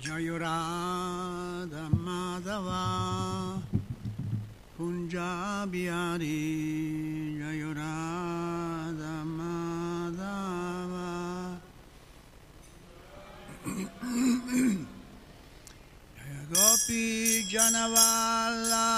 Jayurada Madhava Punjabi Hari Jayurada Madhava. Jayagopi Janavala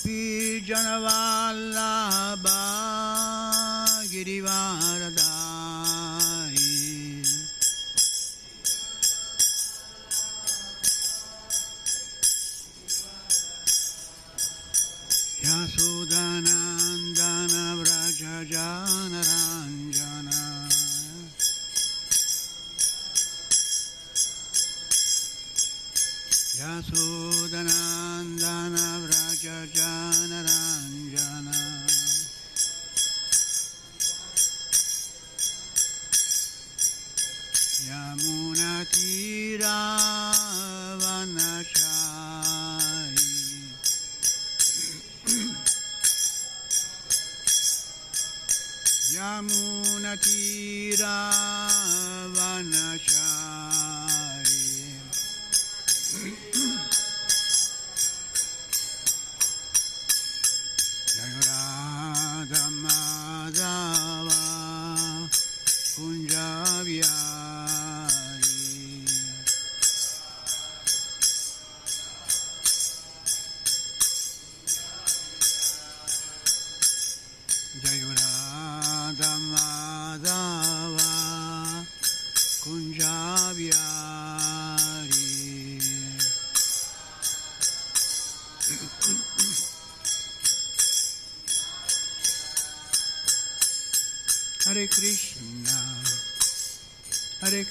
अपि जनवाल्लाभा गिरिवारदारि ह्यासुदानन्दनव्रजजानराञ्जना ह्यासोदना Yamuna Tira Vanashai Yamuna Vanashai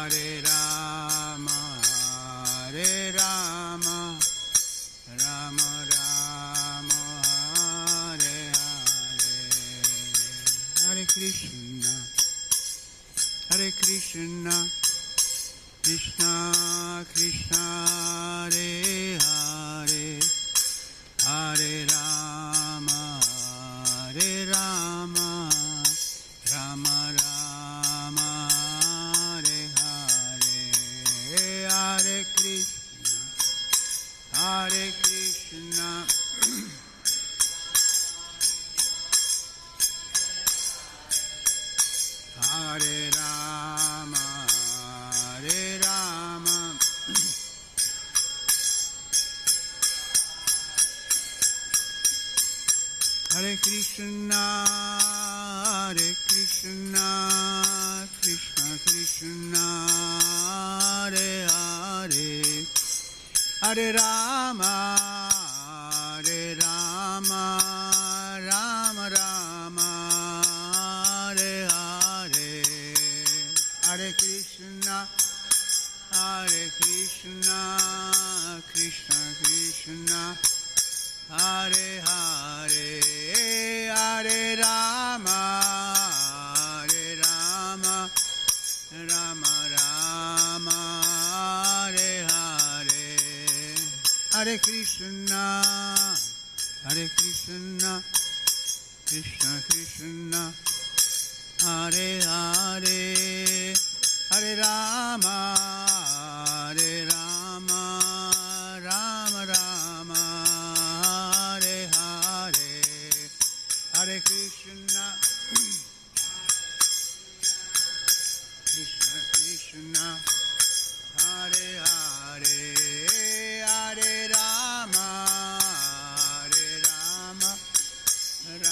Hare Rama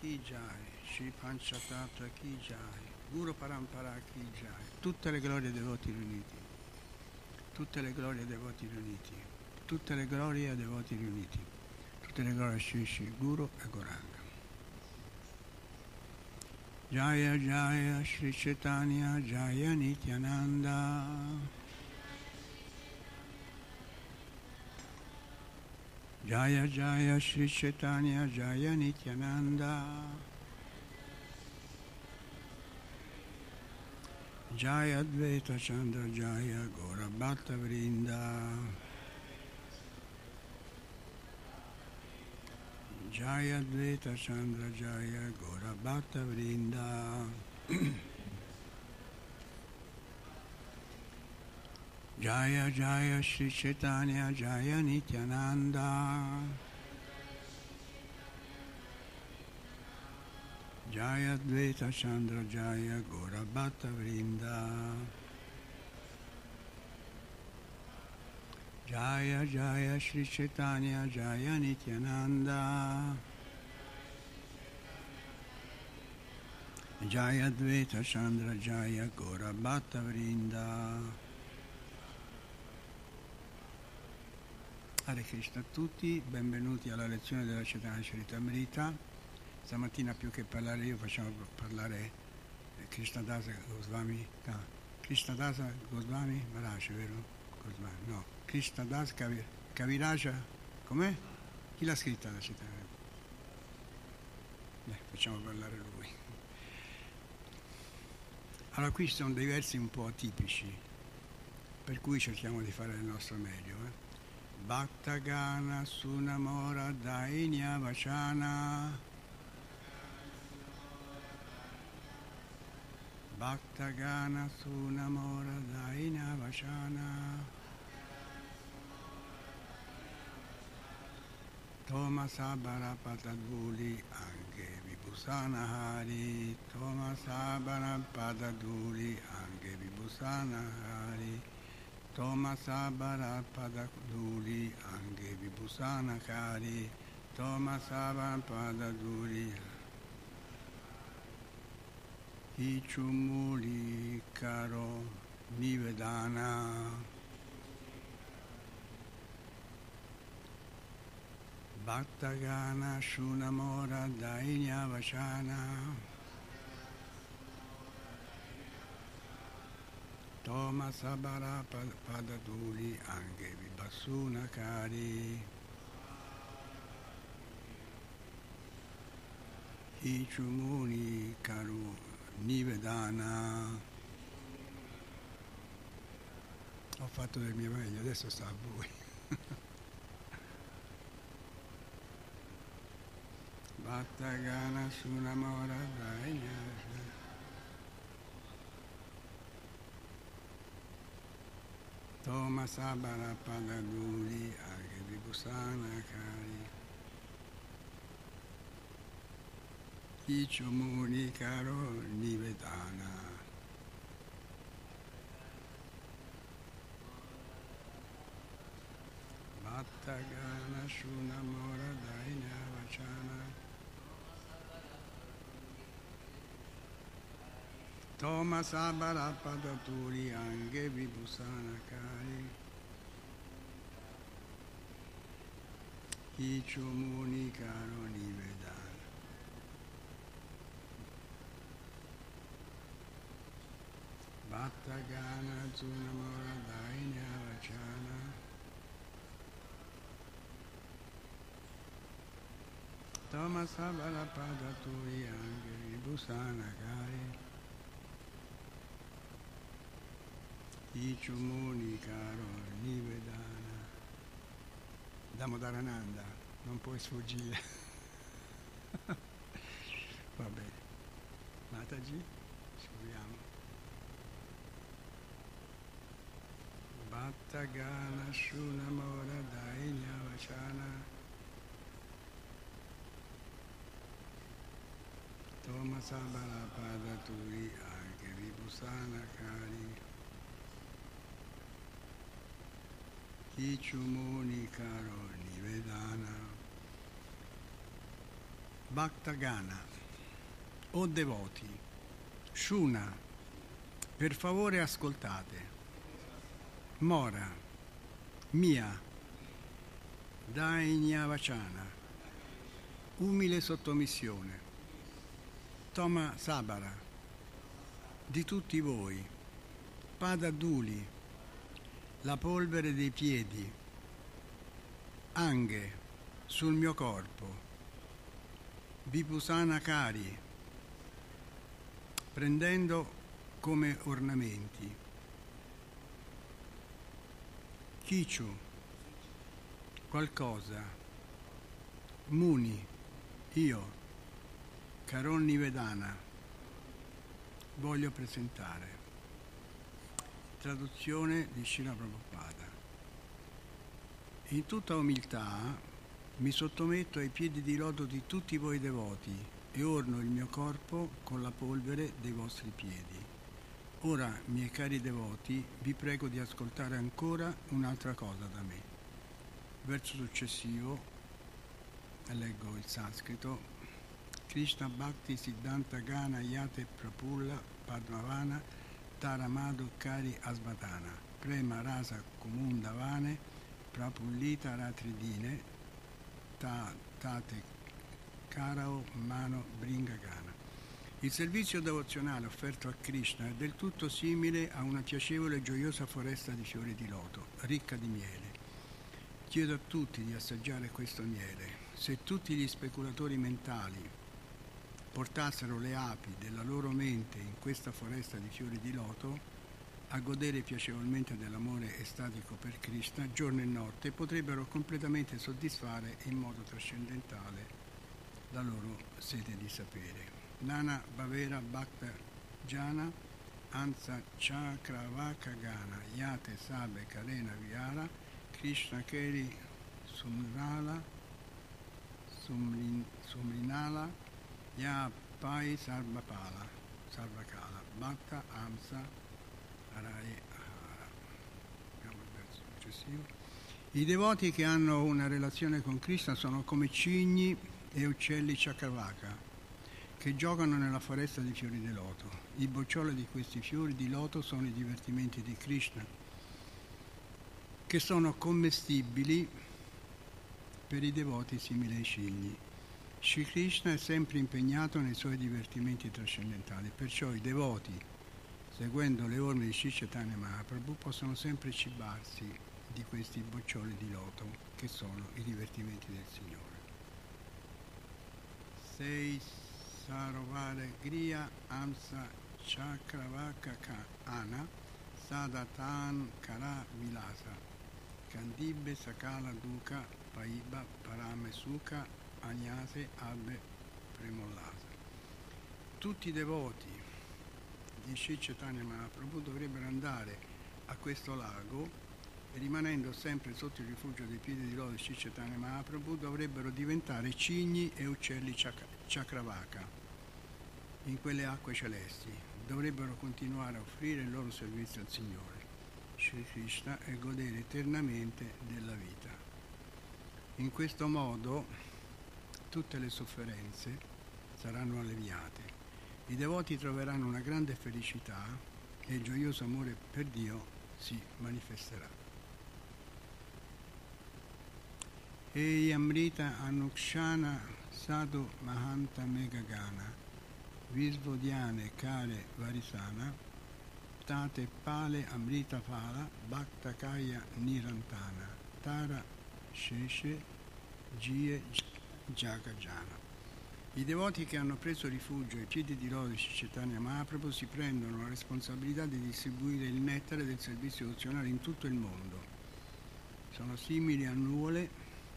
Ki Jai, Shri Panchatattva Ki Jai, Guru Parampara Ki Jai, tutte le glorie dei voti riuniti, tutte le glorie dei voti riuniti, tutte le glorie dei voti riuniti, tutte le glorie a Shri Shri Guru e Goranga. Jaya Jaya Shri Chaitanya Jaya Nityananda Jaya Jaya Shri Chaitanya Jaya Nityananda. Jaya Advaita Chandra Jaya Gora Bhatta Vrinda. Jaya Advaita Chandra Jaya Gora Bhatta Vrinda Jaya Jaya Shri Chaitanya Jaya Nityananda. Jaya Advaita Chandra Jaya Gora Bhatta Vrinda. Jaya Jaya Shri Chaitanya Jaya Nityananda. Jaya Advaita Chandra Jaya Gora Bhatta Vrinda Hare Krishna a tutti, benvenuti alla lezione della Chaitanya Charitamrita. Stamattina più che parlare io facciamo parlare Krishnadasa Goswami, no, Krishnadasa Goswami Maharaj, vero? Goswami, no, Krishnadas Kavi- Kaviraja, com'è? Chi l'ha scritta la città? Beh, facciamo parlare lui. Allora qui ci sono dei versi un po' atipici, per cui cerchiamo di fare il nostro meglio. Eh? Bhaktagana Sunamora Dainya Vachana. Bhaktagana Sunamora Daina Vashana Tomasabara Pataduli Ange Vibhusana Hari Tomasabara Pataduli Ange Vibhusana Hari Tomasabara Pataduli Ange Vibhusana Hari Tomasabara Pataduli Ichumuli Karo Nivedana. Bhattagana Shunamora Dainya Vashana Toma Sabara Padaduli Ange Vibhasuna Kari Ichumuni Karu Nivedana Ho fatto del mio meglio, adesso sta a voi. Bhattagana Sunamora Dainya Toma Sabara Padaduli Age Vibhusana Kari Icho Muni Karo Nivedana Bhattagana Shunamora Dainya Vachana Toma Sabara Padaturi Ange Vibhusana Kari Icho Muni Karo Nivedana Bhattagana Tunamora Dainya Vachana Toma Sabara Padaturi Ange Vibhusana Kari Ichumuni caro Nivedana. Damodarananda non puoi sfuggire. Va bene. Mataji scusiamo Bhattagana Shunamora Dainya Vachana Toma Sabara Padaturi anche Vibhusana Kari Ichumuni Karo Nivedana. Bhaktagana o devoti Shuna per favore ascoltate. Mora Mia Dainyavachana umile sottomissione. Toma Sabara di tutti voi Padaduli la polvere dei piedi, anghe sul mio corpo, Vipusana cari, prendendo come ornamenti, Kichu, qualcosa, Muni, io, Caronni Vedana, voglio presentare. Traduzione di Srila Prabhupada. In tutta umiltà mi sottometto ai piedi di loto di tutti voi devoti e orno il mio corpo con la polvere dei vostri piedi. Ora, miei cari devoti, vi prego di ascoltare ancora un'altra cosa da me. Verso successivo, leggo il sanscrito, Krishna Bhakti Siddhanta Gana Yate Prapulla Padmavana Taramado Kari Asvatana, Prema Rasa Kumundavane, Prapullita Ratridine, ta, Tate Karao Mano Bringagana. Il servizio devozionale offerto a Krishna è del tutto simile a una piacevole e gioiosa foresta di fiori di loto, ricca di miele. Chiedo a tutti di assaggiare questo miele. Se tutti gli speculatori mentali portassero le api della loro mente in questa foresta di fiori di loto, a godere piacevolmente dell'amore estatico per Krishna, giorno e notte potrebbero completamente soddisfare in modo trascendentale la loro sete di sapere. Nana Bhavera Bhakta Jana Ansa Chakravaka Gana Yate Sabe Kalena Viara Krishna Keri Sumrala Sumlin, Sumlinala Ya Pai Sarvapala Sarvakala Bhatta Amsa Arai Ahara Vediamo il verso successivo I devoti che hanno una relazione con Krishna sono come cigni e uccelli Chakravaka che giocano nella foresta di fiori di loto. I boccioli di questi fiori di loto sono i divertimenti di Krishna, che sono commestibili per i devoti simili ai cigni. Shri Krishna è sempre impegnato nei suoi divertimenti trascendentali, perciò i devoti, seguendo le orme di Shri Chaitanya Mahaprabhu, possono sempre cibarsi di questi boccioli di loto, che sono i divertimenti del Signore. 6 Sarovare Griya Amsa Chakravaka Ana Sadatan Kara Vilasa Kandibbe Sakala Duka Paiba Parame Agnase Abbe Premollasa. Tutti i devoti di Sri Chaitanya Mahaprabhu dovrebbero andare a questo lago e rimanendo sempre sotto il rifugio dei piedi di loto di Sri Chaitanya Mahaprabhu dovrebbero diventare cigni e uccelli Chakravaka in quelle acque celesti, dovrebbero continuare a offrire il loro servizio al Signore, Sri Krishna, e godere eternamente della vita. In questo modo tutte le sofferenze saranno alleviate. I devoti troveranno una grande felicità e il gioioso amore per Dio si manifesterà. E Amrita Anukshana Sadhu Mahanta Megagana Visvodiane Kare Varisana, Tate Pale Amrita Pala, Bhakta Kaya Nirantana, Tara Sheshe Gie Jagajana. I devoti che hanno preso rifugio ai piedi di lode Chaitanya Mahaprabhu si prendono la responsabilità di distribuire il nettare del servizio devozionale in tutto il mondo. Sono simili a nuvole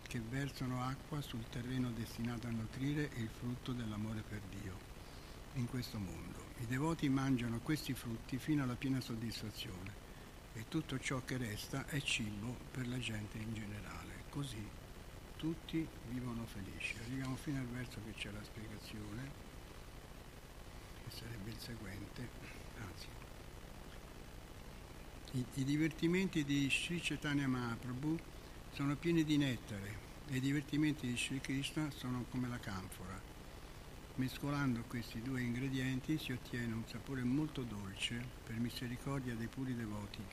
che versano acqua sul terreno destinato a nutrire il frutto dell'amore per Dio in questo mondo. I devoti mangiano questi frutti fino alla piena soddisfazione e tutto ciò che resta è cibo per la gente in generale. Così tutti vivono felici. Arriviamo fino al verso che c'è la spiegazione, che sarebbe il seguente. Anzi, i, i divertimenti di Sri Chaitanya Mahaprabhu sono pieni di nettare e i divertimenti di Sri Krishna sono come la canfora Mescolando questi due ingredienti si ottiene un sapore molto dolce per misericordia dei puri devoti.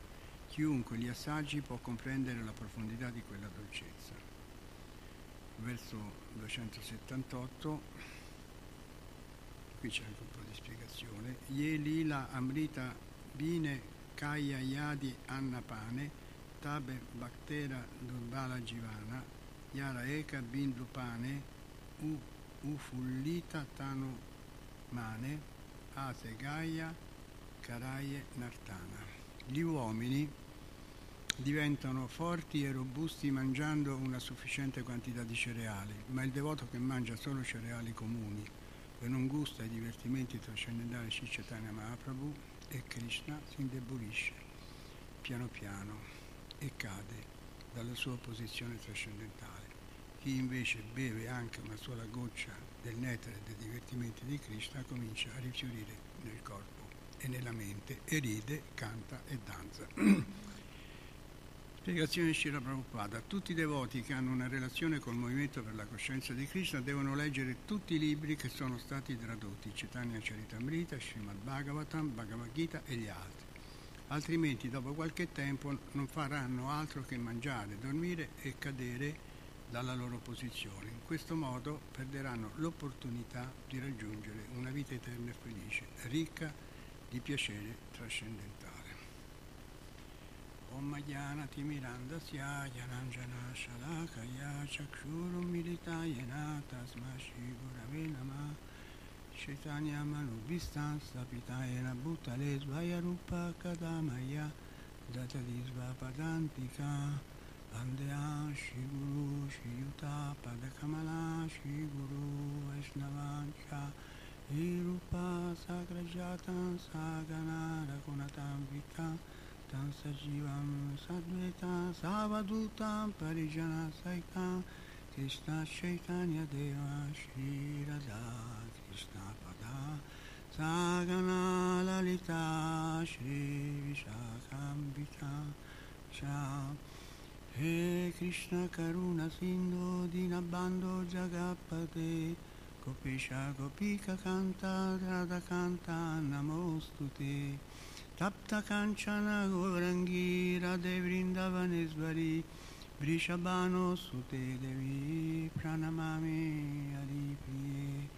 Chiunque li assaggi può comprendere la profondità di quella dolcezza. Verso 278, qui c'è anche un po' di spiegazione. Ye lila amrita bine kaya yadi annapane tabe bhaktera durbala jivana yara eka bin lupane u Ufullita Tanu Mane, Ase Gaia, Caraie Nartana. Gli uomini diventano forti e robusti mangiando una sufficiente quantità di cereali, ma il devoto che mangia solo cereali comuni e non gusta i divertimenti trascendentali Chaitanya Mahaprabhu e Krishna si indebolisce piano piano e cade dalla sua posizione trascendentale. Chi invece beve anche una sola goccia del nettare dei divertimenti di Krishna comincia a rifiorire nel corpo e nella mente e ride, canta e danza. Spiegazione Shira Prabhupada. Tutti i devoti che hanno una relazione col movimento per la coscienza di Krishna devono leggere tutti i libri che sono stati tradotti, Chaitanya Charitamrita, Srimad Bhagavatam, Bhagavad Gita e gli altri. Altrimenti dopo qualche tempo non faranno altro che mangiare, dormire e cadere dalla loro posizione. In questo modo perderanno l'opportunità di raggiungere una vita eterna e felice, ricca di piacere trascendentale. Om Jnana Timirandasya Jananjana Shalakaya Chakshuru Militayena Tasma Shri Gurave Nama Chaitanya Manubhistan Sapitayena Bhutale Svayarupa Kadamaya Datadisva Padantika Vandya Shri Guru Shri Yuta Padakamala Shri Guru Vaishnavancha Irupa Sagrajatan Sagana Purita Tam Sajivam Sadveta Savadutam Parijana Saikam Krishna Chaitanya Deva Shri Radha Krishna Pada Sagana Lalita Shri Vishakambita Sham He Krishna Karuna Sindhu Dinabando Jagapate Gopisha Gopika Kanta Radha Kanta Namostute Tapta Kanchana Gourangi Radhe Vrindavanesvari Vrishabhano Sute Devi Pranamami Aripriye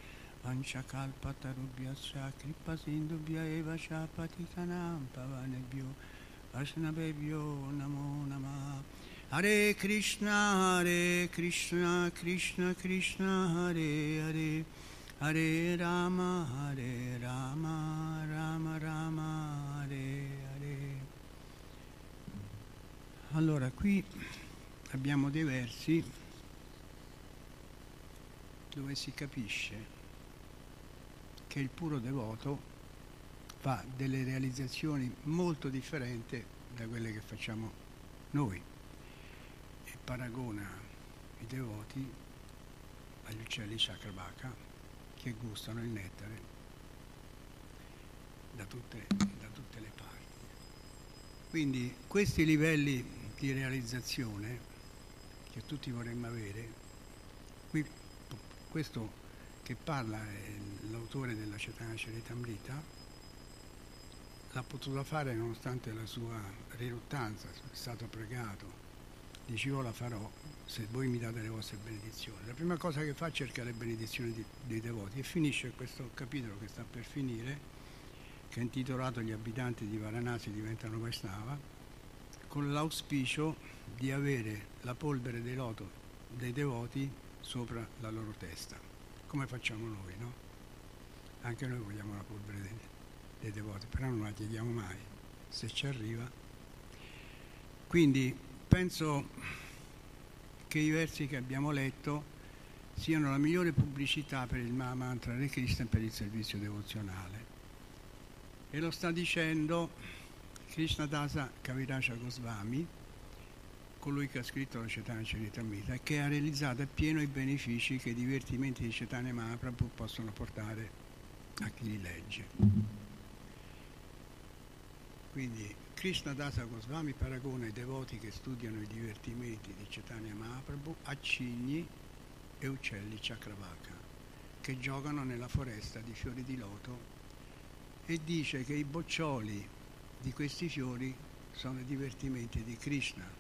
Vanchakalpatarubhyasya Kripa Sindubhya Eva Shapatikanam Pavanebhyo Vaishnavebhyo Namo Namah. Hare Krishna Hare Krishna Krishna Krishna Hare Hare Hare Rama Hare Rama Rama Rama Hare Hare. Allora qui abbiamo dei versi dove si capisce che il puro devoto fa delle realizzazioni molto differenti da quelle che facciamo noi. E paragona i devoti agli uccelli Chakrabaka che gustano il nettare da tutte, da tutte le parti. Quindi questi livelli di realizzazione che tutti vorremmo avere, qui questo che parla è l'autore della Cetana Ceritamrita, l'ha potuto fare nonostante la sua riluttanza, è stato pregato, dice io la farò se voi mi date le vostre benedizioni. La prima cosa che fa è cercare le benedizioni di, dei devoti e finisce questo capitolo che sta per finire, che è intitolato Gli abitanti di Varanasi diventano Vaishnava, con l'auspicio di avere la polvere dei loto dei devoti sopra la loro testa, come facciamo noi, no? Anche noi vogliamo la polvere dei, dei devoti, però non la chiediamo mai, se ci arriva. Quindi penso che i versi che abbiamo letto siano la migliore pubblicità per il Mahamantra del Krishna e per il servizio devozionale. E lo sta dicendo Krishna Dasa Kaviraja Goswami, colui che ha scritto la Cetana Charitamrita e che ha realizzato appieno i benefici che i divertimenti di Cetane Mahaprabhu possono portare a chi li legge. Quindi Krishna Dasa Goswami paragona i devoti che studiano i divertimenti di Chaitanya Mahaprabhu a cigni e uccelli Chakravaka che giocano nella foresta di fiori di loto e dice che i boccioli di questi fiori sono i divertimenti di Krishna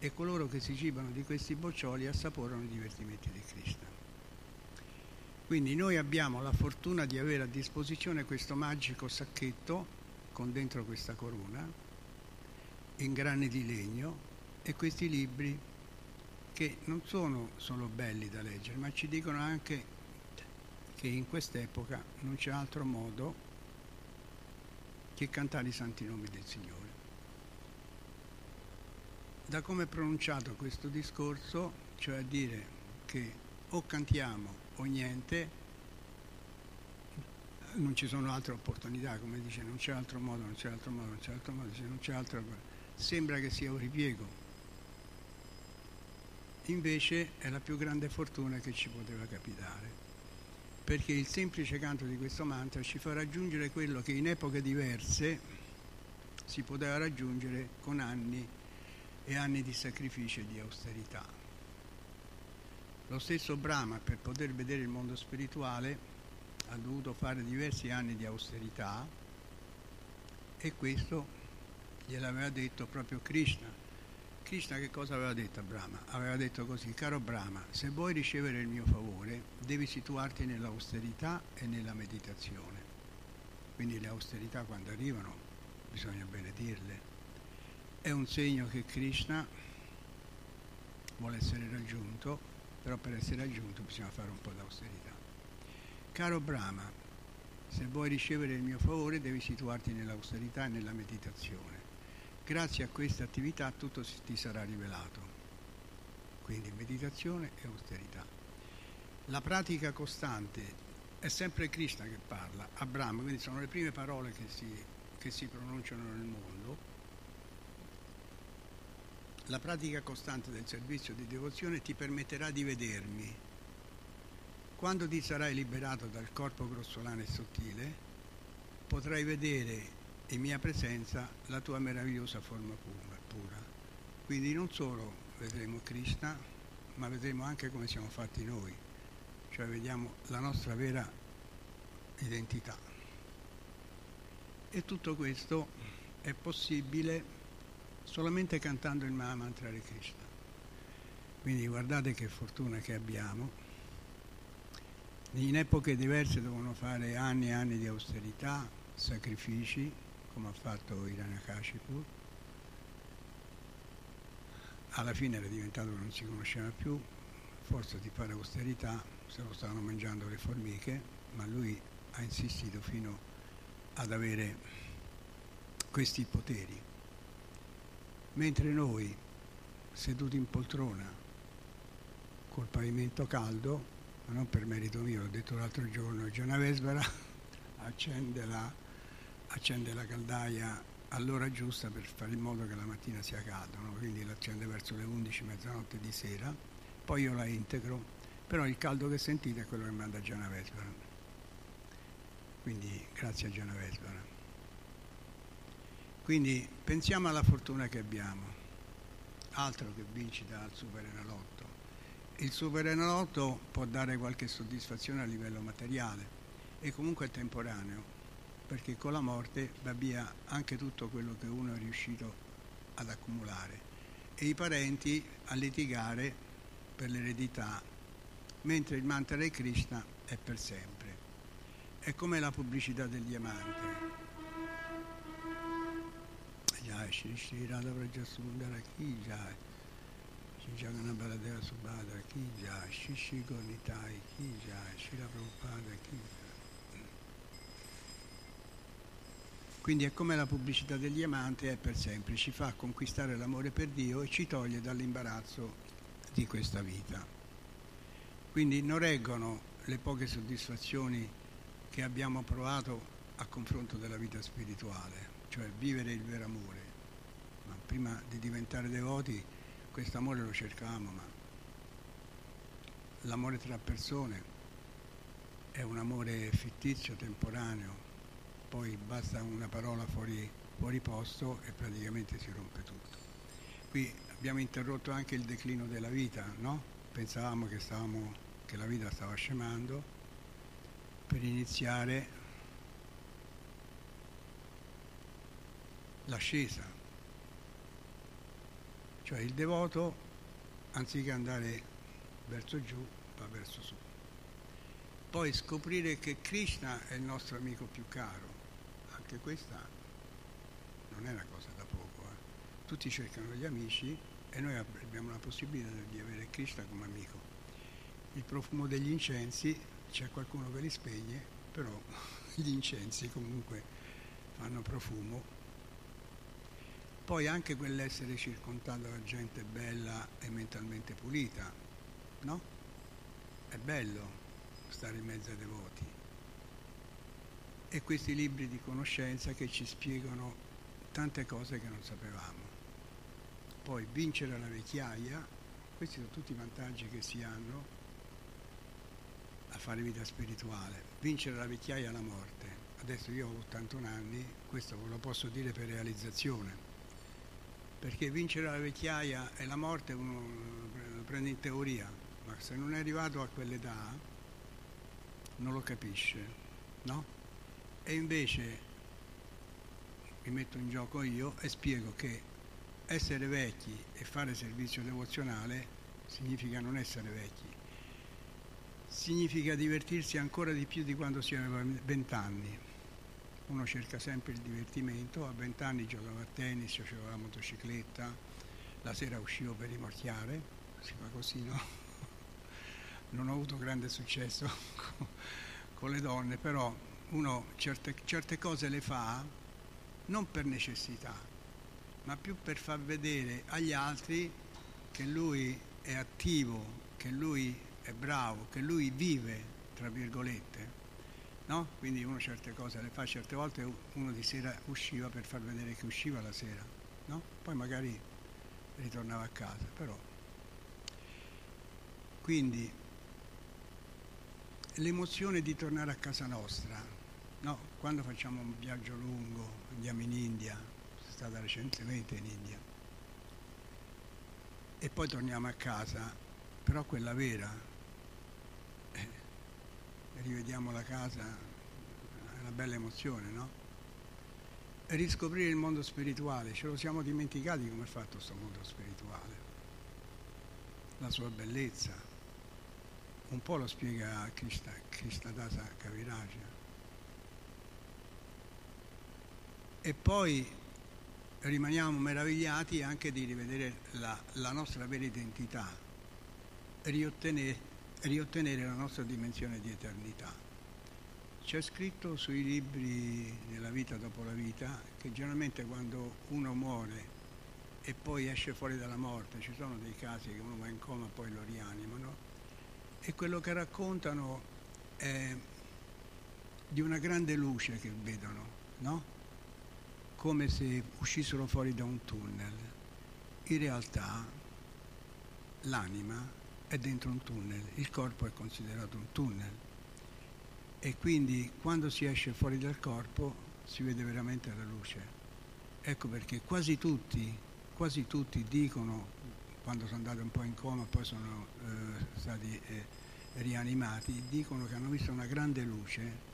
e coloro che si cibano di questi boccioli assaporano i divertimenti di Krishna. Quindi noi abbiamo la fortuna di avere a disposizione questo magico sacchetto con dentro questa corona in grani di legno e questi libri che non sono solo belli da leggere, ma ci dicono anche che in quest'epoca non c'è altro modo che cantare i santi nomi del Signore. Da come è pronunciato questo discorso, cioè a dire che o cantiamo o niente, non ci sono altre opportunità, come dice, non c'è altro modo, non c'è altro modo, non c'è altro modo, non c'è altro Sembra che sia un ripiego. Invece è la più grande fortuna che ci poteva capitare, perché il semplice canto di questo mantra ci fa raggiungere quello che in epoche diverse si poteva raggiungere con anni e anni di sacrificio e di austerità. Lo stesso Brahma, per poter vedere il mondo spirituale, ha dovuto fare diversi anni di austerità e questo gliel'aveva detto proprio Krishna. Krishna che cosa aveva detto a Brahma? Aveva detto così, caro Brahma, se vuoi ricevere il mio favore devi situarti nell'austerità e nella meditazione. Quindi le austerità quando arrivano bisogna benedirle. È un segno che Krishna vuole essere raggiunto, però per essere raggiunto bisogna fare un po' d'austerità. Caro Brahma, se vuoi ricevere il mio favore devi situarti nell'austerità e nella meditazione. Grazie a questa attività tutto ti sarà rivelato. Quindi meditazione e austerità. La pratica costante è sempre Krishna che parla a Brahma, quindi sono le prime parole che si che si pronunciano nel mondo, la pratica costante del servizio di devozione ti permetterà di vedermi. Quando ti sarai liberato dal corpo grossolano e sottile, potrai vedere in mia presenza la tua meravigliosa forma pura. Quindi non solo vedremo Krishna, ma vedremo anche come siamo fatti noi, cioè vediamo la nostra vera identità. E tutto questo è possibile solamente cantando il Mahamantra di Krishna. Quindi guardate che fortuna che abbiamo. In epoche diverse devono fare anni e anni di austerità, sacrifici, come ha fatto Hiranyakashipu. Alla fine era diventato che non si conosceva più, forse di fare austerità, se lo stavano mangiando le formiche, ma lui ha insistito fino ad avere questi poteri. Mentre noi, seduti in poltrona, col pavimento caldo, ma non per merito mio, l'ho detto l'altro giorno, Gianavesvara accende la, accende la caldaia all'ora giusta per fare in modo che la mattina sia calda, no? quindi l'accende verso le 11, mezzanotte di sera, poi io la integro, però il caldo che sentite è quello che manda Gianavesvara. Quindi grazie a Genovesvara. Quindi pensiamo alla fortuna che abbiamo, altro che vincita al Superenalotto. Il Superenalotto può dare qualche soddisfazione a livello materiale e comunque è temporaneo, perché con la morte va via anche tutto quello che uno è riuscito ad accumulare e i parenti a litigare per l'eredità, mentre il mantra di Krishna è per sempre. È come la pubblicità del diamante. Jai Shri Shri Radha Vrajasundara Ki Jai Jagannath Jai Shri Shri Gornitai Ki Jai Shri Prabhupada Jai quindi è come la pubblicità del diamante è per sempre, ci fa conquistare l'amore per Dio e ci toglie dall'imbarazzo di questa vita. Quindi non reggono le poche soddisfazioni che abbiamo provato a confronto della vita spirituale, cioè vivere il vero amore. Ma prima di diventare devoti questo amore lo cercavamo, ma l'amore tra persone è un amore fittizio, temporaneo, poi basta una parola fuori, fuori posto e praticamente si rompe tutto. Qui abbiamo interrotto anche il declino della vita, no? Pensavamo che, stavamo, che la vita stava scemando, per iniziare l'ascesa. Cioè il devoto, anziché andare verso giù, va verso su. Poi scoprire che Krishna è il nostro amico più caro, anche questa non è una cosa da poco. Eh. Tutti cercano gli amici e noi abbiamo la possibilità di avere Krishna come amico. Il profumo degli incensi c'è qualcuno che li spegne, però gli incensi comunque fanno profumo. Poi anche quell'essere circondato da gente bella e mentalmente pulita, no? È bello stare in mezzo ai devoti. E questi libri di conoscenza che ci spiegano tante cose che non sapevamo. Poi vincere la vecchiaia, questi sono tutti i vantaggi che si hanno a fare vita spirituale, vincere la vecchiaia e la morte. Adesso io ho 81 anni, questo ve lo posso dire per realizzazione, perché vincere la vecchiaia e la morte uno lo prende in teoria, ma se non è arrivato a quell'età non lo capisce, no? E invece mi metto in gioco io e spiego che essere vecchi e fare servizio devozionale significa non essere vecchi, significa divertirsi ancora di più di quando si aveva vent'anni. Uno cerca sempre il divertimento, a vent'anni giocavo a tennis, facevo la motocicletta, la sera uscivo per rimorchiare, si fa così, no? Non ho avuto grande successo con le donne, però uno certe, certe cose le fa non per necessità, ma più per far vedere agli altri che lui è attivo, che lui è bravo, che lui vive, tra virgolette, no? Quindi uno certe cose le fa, certe volte uno di sera usciva per far vedere che usciva la sera, no? Poi magari ritornava a casa, però. Quindi l'emozione di tornare a casa nostra, no? Quando facciamo un viaggio lungo, andiamo in India, sono stata recentemente in India, e poi torniamo a casa, però quella vera, rivediamo la casa, è una bella emozione, no? E riscoprire il mondo spirituale, ce lo siamo dimenticati come è fatto questo mondo spirituale, la sua bellezza. Un po' lo spiega Krishna, Krishnadasa Kaviraja. E poi rimaniamo meravigliati anche di rivedere la, la nostra vera identità, riottenere, riottenere la nostra dimensione di eternità. C'è scritto sui libri della vita dopo la vita che generalmente quando uno muore e poi esce fuori dalla morte, ci sono dei casi che uno va in coma e poi lo rianimano, e quello che raccontano è di una grande luce che vedono, no? come se uscissero fuori da un tunnel. In realtà l'anima è dentro un tunnel, il corpo è considerato un tunnel e quindi quando si esce fuori dal corpo si vede veramente la luce. Ecco perché quasi tutti, quasi tutti dicono, quando sono andati un po' in coma, poi sono eh, stati eh, rianimati, dicono che hanno visto una grande luce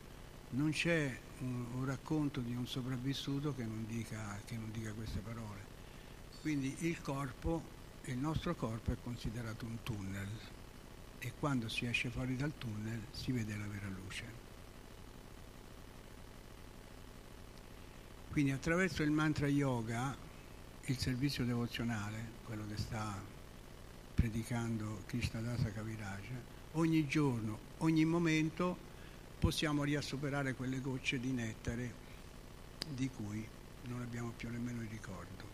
non c'è un, un, racconto di un sopravvissuto che non, dica, che non dica queste parole. Quindi il corpo, il nostro corpo è considerato un tunnel e quando si esce fuori dal tunnel si vede la vera luce. Quindi attraverso il mantra yoga, il servizio devozionale, quello che sta predicando Krishna Dasa Kaviraja, ogni giorno, ogni momento possiamo riassuperare quelle gocce di nettare di cui non abbiamo più nemmeno il ricordo.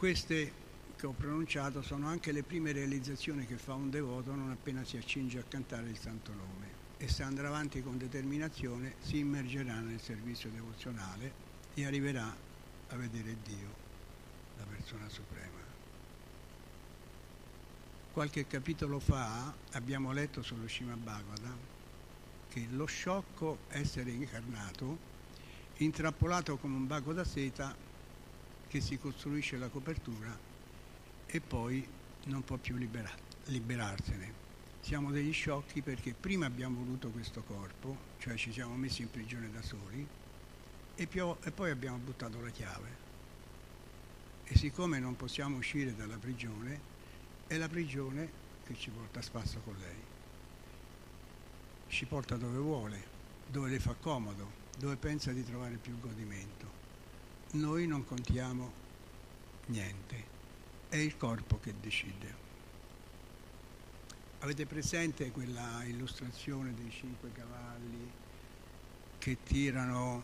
Queste che ho pronunciato sono anche le prime realizzazioni che fa un devoto non appena si accinge a cantare il santo nome e se andrà avanti con determinazione si immergerà nel servizio devozionale e arriverà a vedere Dio, la persona suprema. Qualche capitolo fa abbiamo letto sullo Shima Bhagavata che lo sciocco essere incarnato, intrappolato come un baco da seta che si costruisce la copertura e poi non può più libera- liberarsene. Siamo degli sciocchi perché prima abbiamo voluto questo corpo, cioè ci siamo messi in prigione da soli, e, più, e poi abbiamo buttato la chiave. E siccome non possiamo uscire dalla prigione, è la prigione che ci porta a spasso con lei. Ci porta dove vuole, dove le fa comodo, dove pensa di trovare più godimento. Noi non contiamo niente, è il corpo che decide. Avete presente quella illustrazione dei cinque cavalli che tirano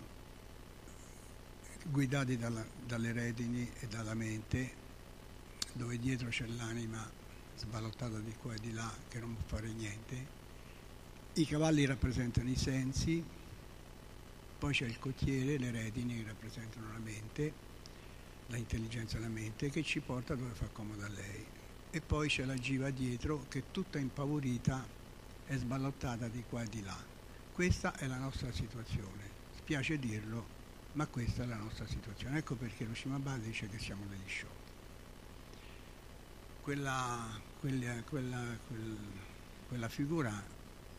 guidati dalla, dalle redini e dalla mente dove dietro c'è l'anima sballottata di qua e di là che non può fare niente. I cavalli rappresentano i sensi, poi c'è il cottiere, le redini che rappresentano la mente, l'intelligenza della mente che ci porta dove fa comodo a lei. E poi c'è la giva dietro che tutta impaurita è sballottata di qua e di là. Questa è la nostra situazione. Spiace dirlo, ma questa è la nostra situazione. Ecco perché lo Shimabha dice che siamo degli sciocchi quella, quella, quella, quella figura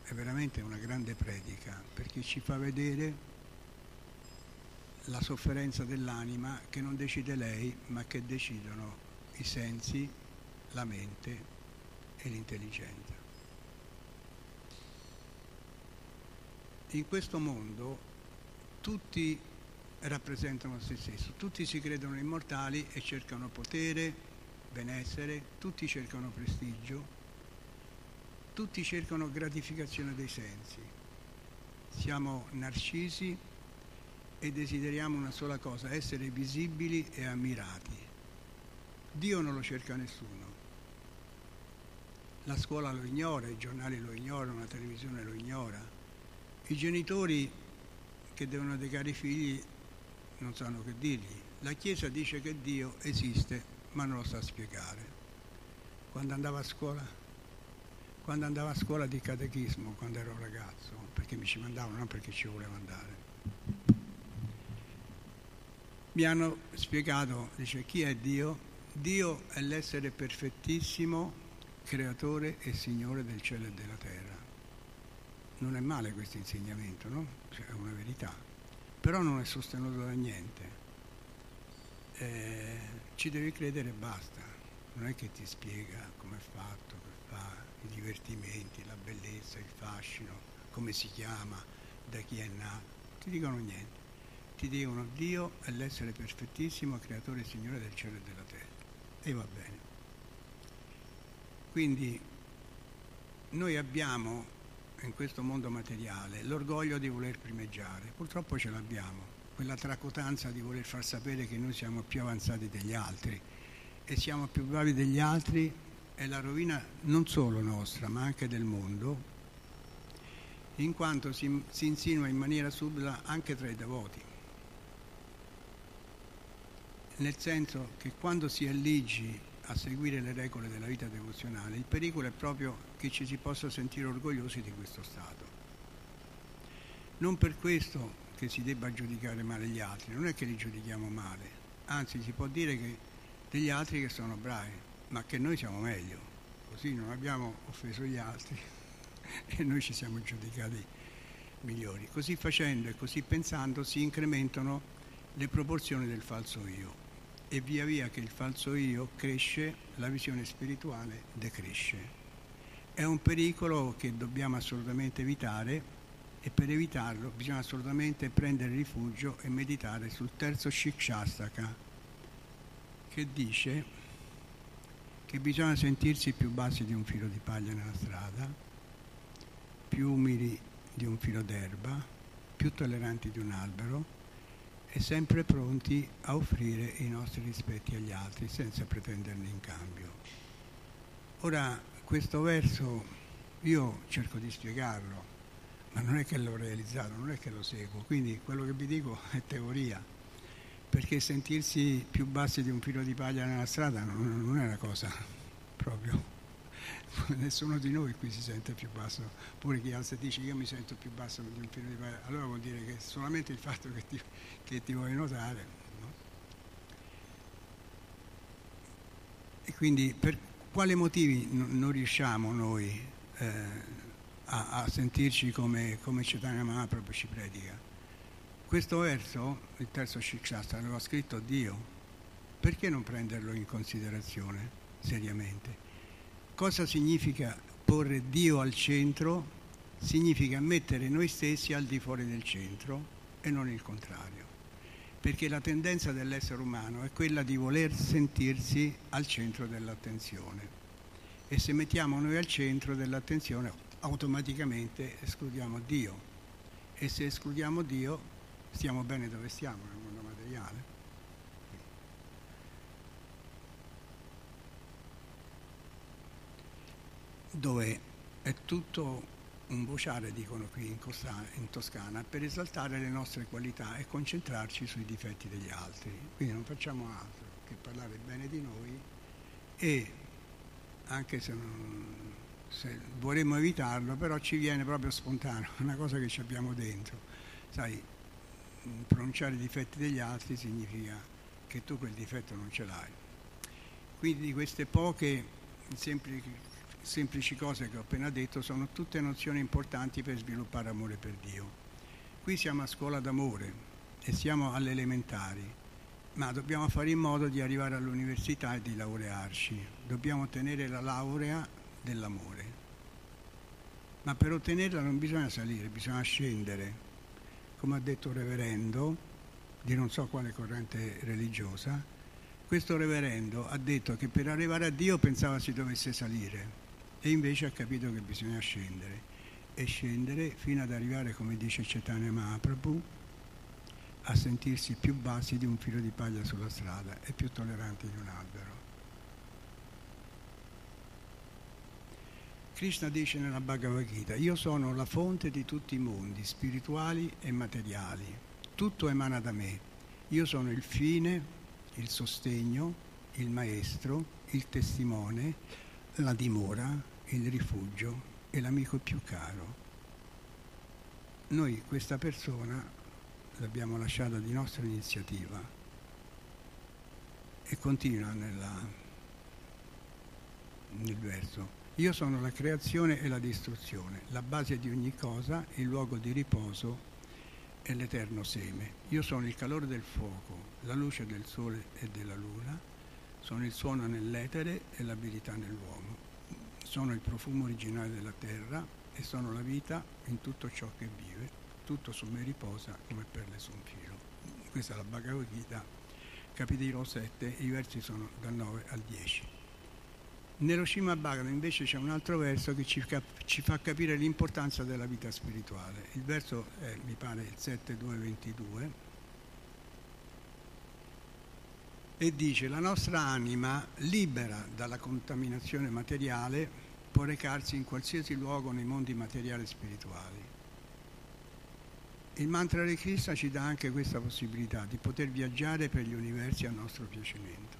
è veramente una grande predica perché ci fa vedere la sofferenza dell'anima che non decide lei ma che decidono i sensi, la mente e l'intelligenza. In questo mondo tutti rappresentano se stesso, tutti si credono immortali e cercano potere, benessere, tutti cercano prestigio, tutti cercano gratificazione dei sensi. Siamo narcisi e desideriamo una sola cosa, essere visibili e ammirati. Dio non lo cerca nessuno. la scuola lo ignora, i giornali lo ignorano, la televisione lo ignora. I genitori che devono educare i figli non sanno che dirgli. La Chiesa dice che Dio esiste, ma non lo sa spiegare. Quando andavo a scuola, quando andavo a scuola di catechismo, quando ero ragazzo, perché mi ci mandavano, non perché ci volevo andare, mi hanno spiegato, dice, chi è Dio? Dio è l'essere perfettissimo creatore e signore del cielo e della terra. Non è male questo insegnamento, no? Cioè, è una verità, però non è sostenuto da niente. Eh, ci devi credere e basta, non è che ti spiega come è fatto, che fa, i divertimenti, la bellezza, il fascino, come si chiama, da chi è nato, ti dicono niente. Ti dicono Dio è l'essere perfettissimo, creatore e signore del cielo e della terra. E va bene. Quindi noi abbiamo in questo mondo materiale l'orgoglio di voler primeggiare, purtroppo ce l'abbiamo, quella tracotanza di voler far sapere che noi siamo più avanzati degli altri e siamo più bravi degli altri è la rovina non solo nostra ma anche del mondo, in quanto si, si insinua in maniera subdola anche tra i devoti. Nel senso che quando si è ligi a seguire le regole della vita devozionale, il pericolo è proprio che ci si possa sentire orgogliosi di questo stato. Non per questo che si debba giudicare male gli altri, non è che li giudichiamo male, anzi si può dire che degli altri che sono bravi, ma che noi siamo meglio, così non abbiamo offeso gli altri e noi ci siamo giudicati migliori. Così facendo e così pensando si incrementano le proporzioni del falso io e via via che il falso io cresce, la visione spirituale decresce. È un pericolo che dobbiamo assolutamente evitare e per evitarlo bisogna assolutamente prendere rifugio e meditare sul terzo Shikshastaka che dice che bisogna sentirsi più bassi di un filo di paglia nella strada, più umili di un filo d'erba, più tolleranti di un albero, e sempre pronti a offrire i nostri rispetti agli altri senza pretenderne in cambio. Ora, questo verso io cerco di spiegarlo, ma non è che l'ho realizzato, non è che lo seguo, quindi quello che vi dico è teoria, perché sentirsi più bassi di un filo di paglia nella strada non, non è una cosa proprio nessuno di noi qui si sente più basso, pure chi alza e dice io mi sento più basso di un filo di paglia, allora vuol dire che solamente il fatto che ti, che ti vuoi notare. No? E quindi per quali motivi non riusciamo noi eh, a, a, sentirci come, come Chaitanya Mahaprabhu ci predica? Questo verso, il terzo Shikshastra, l'aveva scritto Dio, perché non prenderlo in considerazione seriamente? Cosa significa porre Dio al centro? Significa mettere noi stessi al di fuori del centro e non il contrario. Perché la tendenza dell'essere umano è quella di voler sentirsi al centro dell'attenzione. E se mettiamo noi al centro dell'attenzione automaticamente escludiamo Dio. E se escludiamo Dio stiamo bene dove stiamo nel mondo materiale. Dove è tutto un vociare, dicono qui in, Costa, in, Toscana, per esaltare le nostre qualità e concentrarci sui difetti degli altri. Quindi non facciamo altro che parlare bene di noi e anche se, non, se vorremmo evitarlo, però ci viene proprio spontaneo, una cosa che ci abbiamo dentro. Sai, pronunciare i difetti degli altri significa che tu quel difetto non ce l'hai. Quindi queste poche semplici semplici cose che ho appena detto sono tutte nozioni importanti per sviluppare amore per Dio. Qui siamo a scuola d'amore e siamo alle elementari, ma dobbiamo fare in modo di arrivare all'università e di laurearci. Dobbiamo ottenere la laurea dell'amore. Ma per ottenerla non bisogna salire, bisogna scendere. Come ha detto il reverendo, di non so quale corrente religiosa, questo reverendo ha detto che per arrivare a Dio pensava si dovesse salire e invece ha capito che bisogna scendere e scendere fino ad arrivare, come dice Chaitanya Mahaprabhu, a sentirsi più bassi di un filo di paglia sulla strada e più tolleranti di un albero. Krishna dice nella Bhagavad Gita, io sono la fonte di tutti i mondi, spirituali e materiali. Tutto emana da me. Io sono il fine, il sostegno, il maestro, il testimone, la dimora, il rifugio e l'amico più caro. Noi questa persona l'abbiamo lasciata di nostra iniziativa e continua nella, nel verso. Io sono la creazione e la distruzione, la base di ogni cosa, il luogo di riposo e l'eterno seme. Io sono il calore del fuoco, la luce del sole e della luna, sono il suono nell'etere e l'abilità nell'uomo. Sono il profumo originale della terra e sono la vita in tutto ciò che vive. Tutto su me riposa come perle su un filo. Questa è la Bhagavad Gita, capitolo 7, i versi sono dal 9 al 10. Nello Shima Bhagavatam invece c'è un altro verso che ci, cap- ci, fa capire l'importanza della vita spirituale. Il verso è, mi pare, il 7.2.22 e dice la nostra anima libera dalla contaminazione materiale può recarsi in qualsiasi luogo nei mondi materiali e spirituali. Il mantra di Krishna ci dà anche questa possibilità di poter viaggiare per gli universi a nostro piacimento.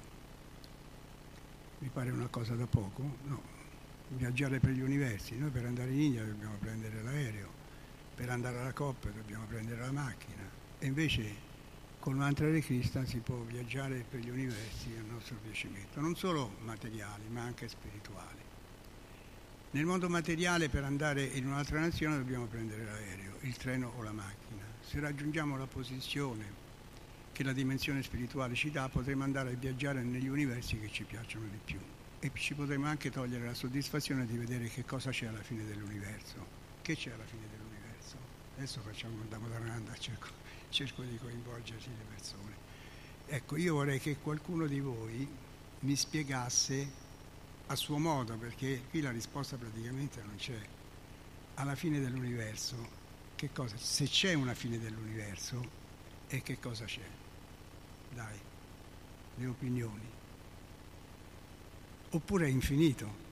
Mi pare una cosa da poco, no, viaggiare per gli universi, noi per andare in India dobbiamo prendere l'aereo, per andare alla Coppa dobbiamo prendere la macchina. E invece con di Krishna si può viaggiare per gli universi a nostro piacimento, non solo materiali ma anche spirituali. Nel mondo materiale per andare in un'altra nazione dobbiamo prendere l'aereo, il treno o la macchina. Se raggiungiamo la posizione che la dimensione spirituale ci dà, potremo andare a viaggiare negli universi che ci piacciono di più e ci potremo anche togliere la soddisfazione di vedere che cosa c'è alla fine dell'universo. Che c'è alla fine dell'universo? Adesso facciamo un Damodaranda, cerco, cerco di coinvolgerci le persone. Ecco, io vorrei che qualcuno di voi mi spiegasse a suo modo, perché qui la risposta praticamente non c'è, alla fine dell'universo, che cosa, se c'è una fine dell'universo e che cosa c'è dai, le opinioni. Oppure è infinito.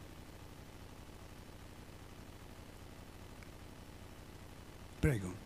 Prego.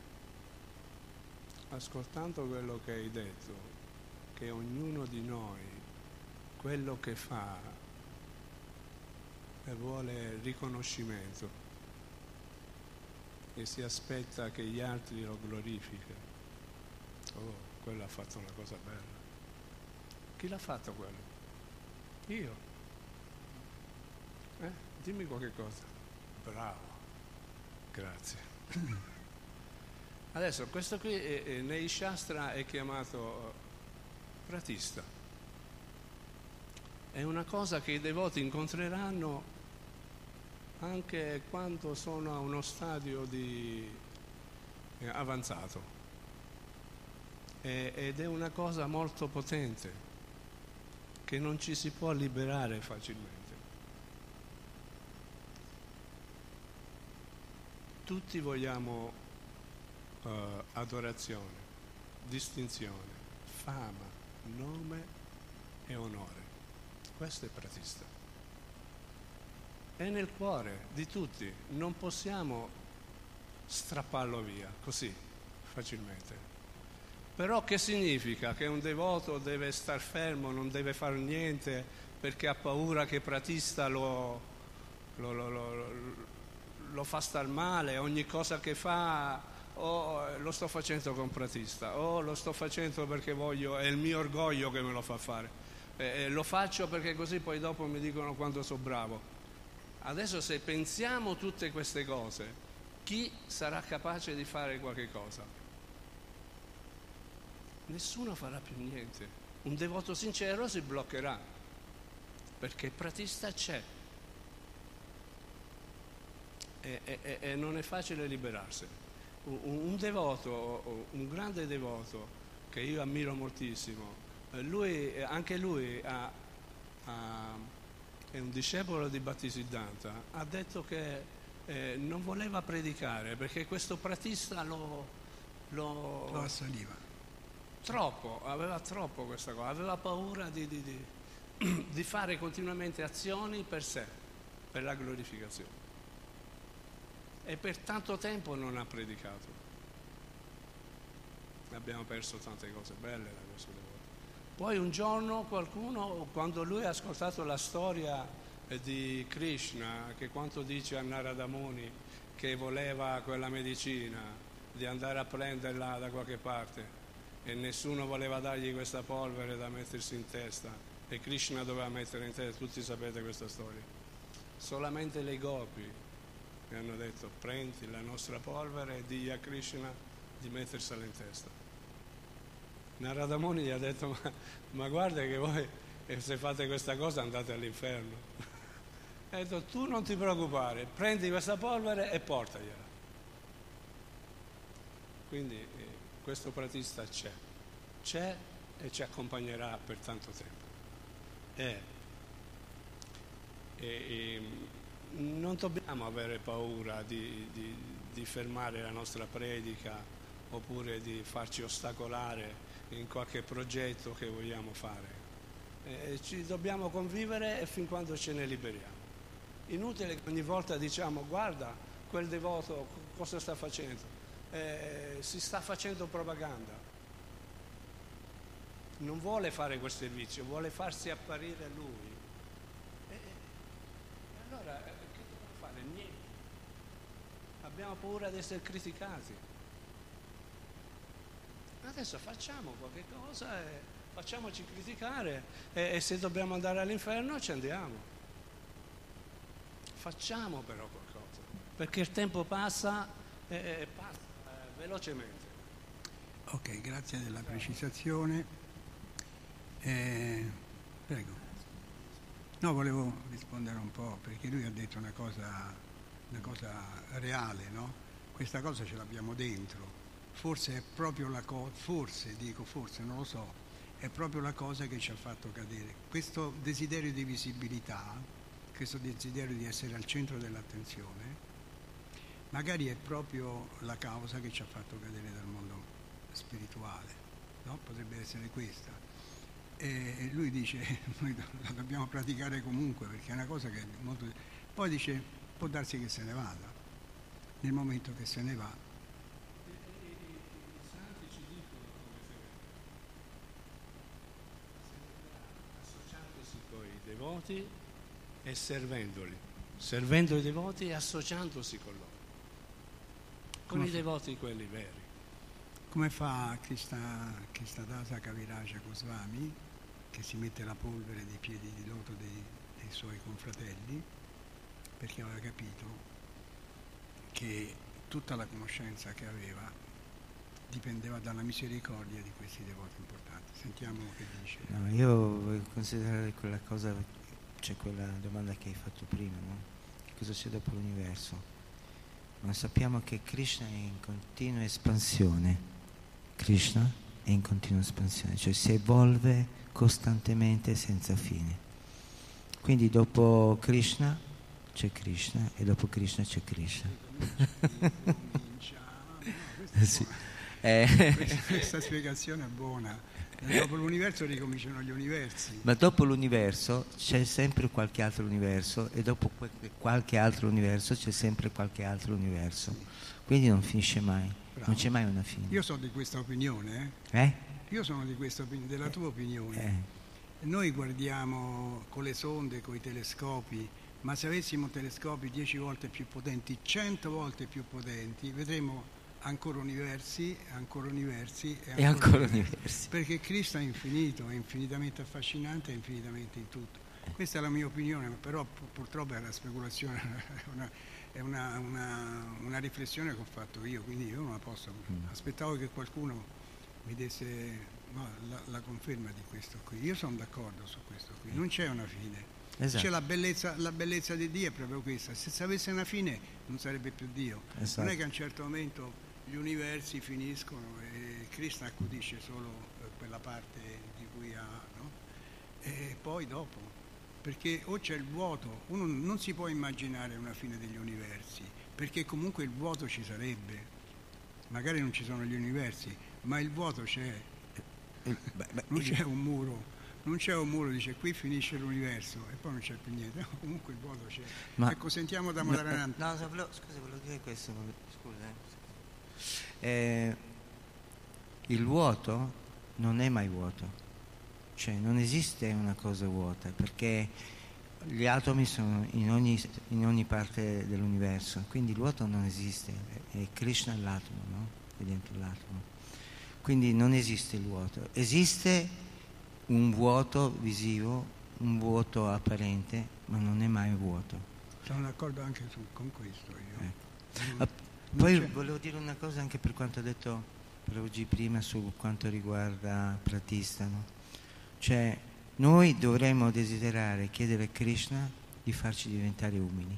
ascoltando quello che hai detto, che ognuno di noi, quello che fa, e vuole riconoscimento e si aspetta che gli altri lo glorifichino. Oh, quello ha fatto una cosa bella. Chi l'ha fatto quello? Io. Eh? Dimmi qualche cosa. Bravo. Grazie. Adesso questo qui è, è, nei Shastra è chiamato pratista. È una cosa che i devoti incontreranno anche quando sono a uno stadio di, eh, avanzato. E, ed è una cosa molto potente che non ci si può liberare facilmente. tutti vogliamo uh, adorazione, distinzione, fama, nome e onore. Questo è pratista. È nel cuore di tutti, non possiamo strapparlo via così facilmente. Però che significa? Che un devoto deve star fermo, non deve fare niente perché ha paura che pratista lo, lo, lo, lo lo fa star male, ogni cosa che fa o lo sto facendo con pratista, o lo sto facendo perché voglio, è il mio orgoglio che me lo fa fare, eh, lo faccio perché così poi dopo mi dicono quanto sono bravo. Adesso se pensiamo tutte queste cose, chi sarà capace di fare qualche cosa? nessuno farà più niente. Un devoto sincero si bloccherà, perché pratista c'è. E, e, e non è facile liberarsene. Un, un, devoto, un grande devoto, che io ammiro moltissimo, eh, lui, anche lui ha, ha, è un discepolo di Battisiddanta, ha detto che eh, non voleva predicare perché questo pratista lo, lo, lo assaliva. Troppo, aveva troppo questa cosa, aveva paura di, di, di, di fare continuamente azioni per sé, per la glorificazione. E per tanto tempo non ha predicato. Abbiamo perso tante cose belle da questo devoto. Poi un giorno qualcuno, quando lui ha ascoltato la storia di Krishna, che quanto dice a Narada Muni, che voleva quella medicina, di andare a prenderla da qualche parte e nessuno voleva dargli questa polvere da mettersi in testa e Krishna doveva mettere in testa, tutti sapete questa storia. Solamente le gopi mi hanno detto prendi la nostra polvere e digli a Krishna di mettersela in testa. Narada Muni gli ha detto ma, ma guarda che voi se fate questa cosa andate all'inferno. Ha detto tu non ti preoccupare, prendi questa polvere e portagliela. Quindi eh, questo pratista c'è, c'è e ci accompagnerà per tanto tempo. E, e, e non dobbiamo avere paura di, di, di fermare la nostra predica oppure di farci ostacolare in qualche progetto che vogliamo fare. Eh, ci dobbiamo convivere fin quando ce ne liberiamo. Inutile che ogni volta diciamo guarda quel devoto cosa sta facendo, eh, si sta facendo propaganda. Non vuole fare quel servizio, vuole farsi apparire lui. E, e allora eh, che dobbiamo fare? Niente. Abbiamo paura di essere criticati. Adesso facciamo qualche cosa e facciamoci criticare e, e se dobbiamo andare all'inferno ci andiamo. Facciamo però qualcosa, perché il tempo passa e, e passa eh, velocemente. Ok, grazie della precisazione. Eh, prego. No, volevo rispondere un po' perché lui ha detto una cosa, una cosa reale, no? Questa cosa ce l'abbiamo dentro. Forse è proprio la cosa, forse, dico forse, non lo so, è proprio la cosa che ci ha fatto cadere. Questo desiderio di visibilità questo desiderio di essere al centro dell'attenzione, magari è proprio la causa che ci ha fatto cadere dal mondo spirituale, no? potrebbe essere questa. E lui dice, noi la dobbiamo praticare comunque perché è una cosa che è molto... Poi dice, può darsi che se ne vada, nel momento che se ne va. associandosi con i devoti e servendoli, servendo i devoti e associandosi con loro, con Come i fa? devoti quelli veri. Come fa Kristadasa Kaviraja Goswami, che si mette la polvere dei piedi di loto dei, dei suoi confratelli, perché aveva capito che tutta la conoscenza che aveva dipendeva dalla misericordia di questi devoti importanti. Sentiamo che dice. No, io voglio considerare quella cosa c'è quella domanda che hai fatto prima, no? Cosa c'è dopo l'universo? Ma sappiamo che Krishna è in continua espansione. Krishna è in continua espansione, cioè si evolve costantemente senza fine. Quindi dopo Krishna c'è Krishna e dopo Krishna c'è Krishna. sì. eh. Questa spiegazione è buona. E dopo l'universo ricominciano gli universi. Ma dopo l'universo c'è sempre qualche altro universo e dopo qualche altro universo c'è sempre qualche altro universo. Quindi non finisce mai, Bravo. non c'è mai una fine. Io sono di questa opinione. Eh? eh? Io sono di questa opinione, della tua opinione. Eh. Noi guardiamo con le sonde, con i telescopi, ma se avessimo telescopi 10 volte più potenti, 100 volte più potenti, vedremo ancora universi, ancora universi e ancora, e ancora universi. Perché Cristo è infinito, è infinitamente affascinante, è infinitamente in tutto. Questa è la mia opinione, però purtroppo è una speculazione, è, una, è una, una, una, riflessione che ho fatto io, quindi io non la posso. Mm. Aspettavo che qualcuno mi desse ma la, la conferma di questo qui. Io sono d'accordo su questo qui. Non c'è una fine. Esatto. C'è la bellezza, la bellezza di Dio è proprio questa. Se avesse una fine non sarebbe più Dio. Esatto. Non è che a un certo momento gli universi finiscono e Krishna accudisce solo eh, quella parte di cui ha, no? E poi dopo, perché o c'è il vuoto, uno non si può immaginare una fine degli universi, perché comunque il vuoto ci sarebbe. Magari non ci sono gli universi, ma il vuoto c'è. Il- beh, beh, Non c'è un muro, non c'è un muro, dice qui finisce l'universo e poi non c'è più niente. Comunque il vuoto c'è. Ma- ecco, sentiamo da No, Madarananta. No, no, volevo- scusa, volevo dire questo. vole- Scusa. eh. Eh, il vuoto non è mai vuoto, cioè non esiste una cosa vuota perché gli atomi sono in ogni, in ogni parte dell'universo, quindi il vuoto non esiste, è Krishna l'atomo, no? È dentro l'atomo. Quindi non esiste il vuoto, esiste un vuoto visivo, un vuoto apparente, ma non è mai vuoto. Sono d'accordo anche su- con questo io. Eh. Ah, Poi volevo dire una cosa anche per quanto ha detto Prabhuji prima su quanto riguarda Pratista. no? Cioè, noi dovremmo desiderare, chiedere a Krishna di farci diventare umili,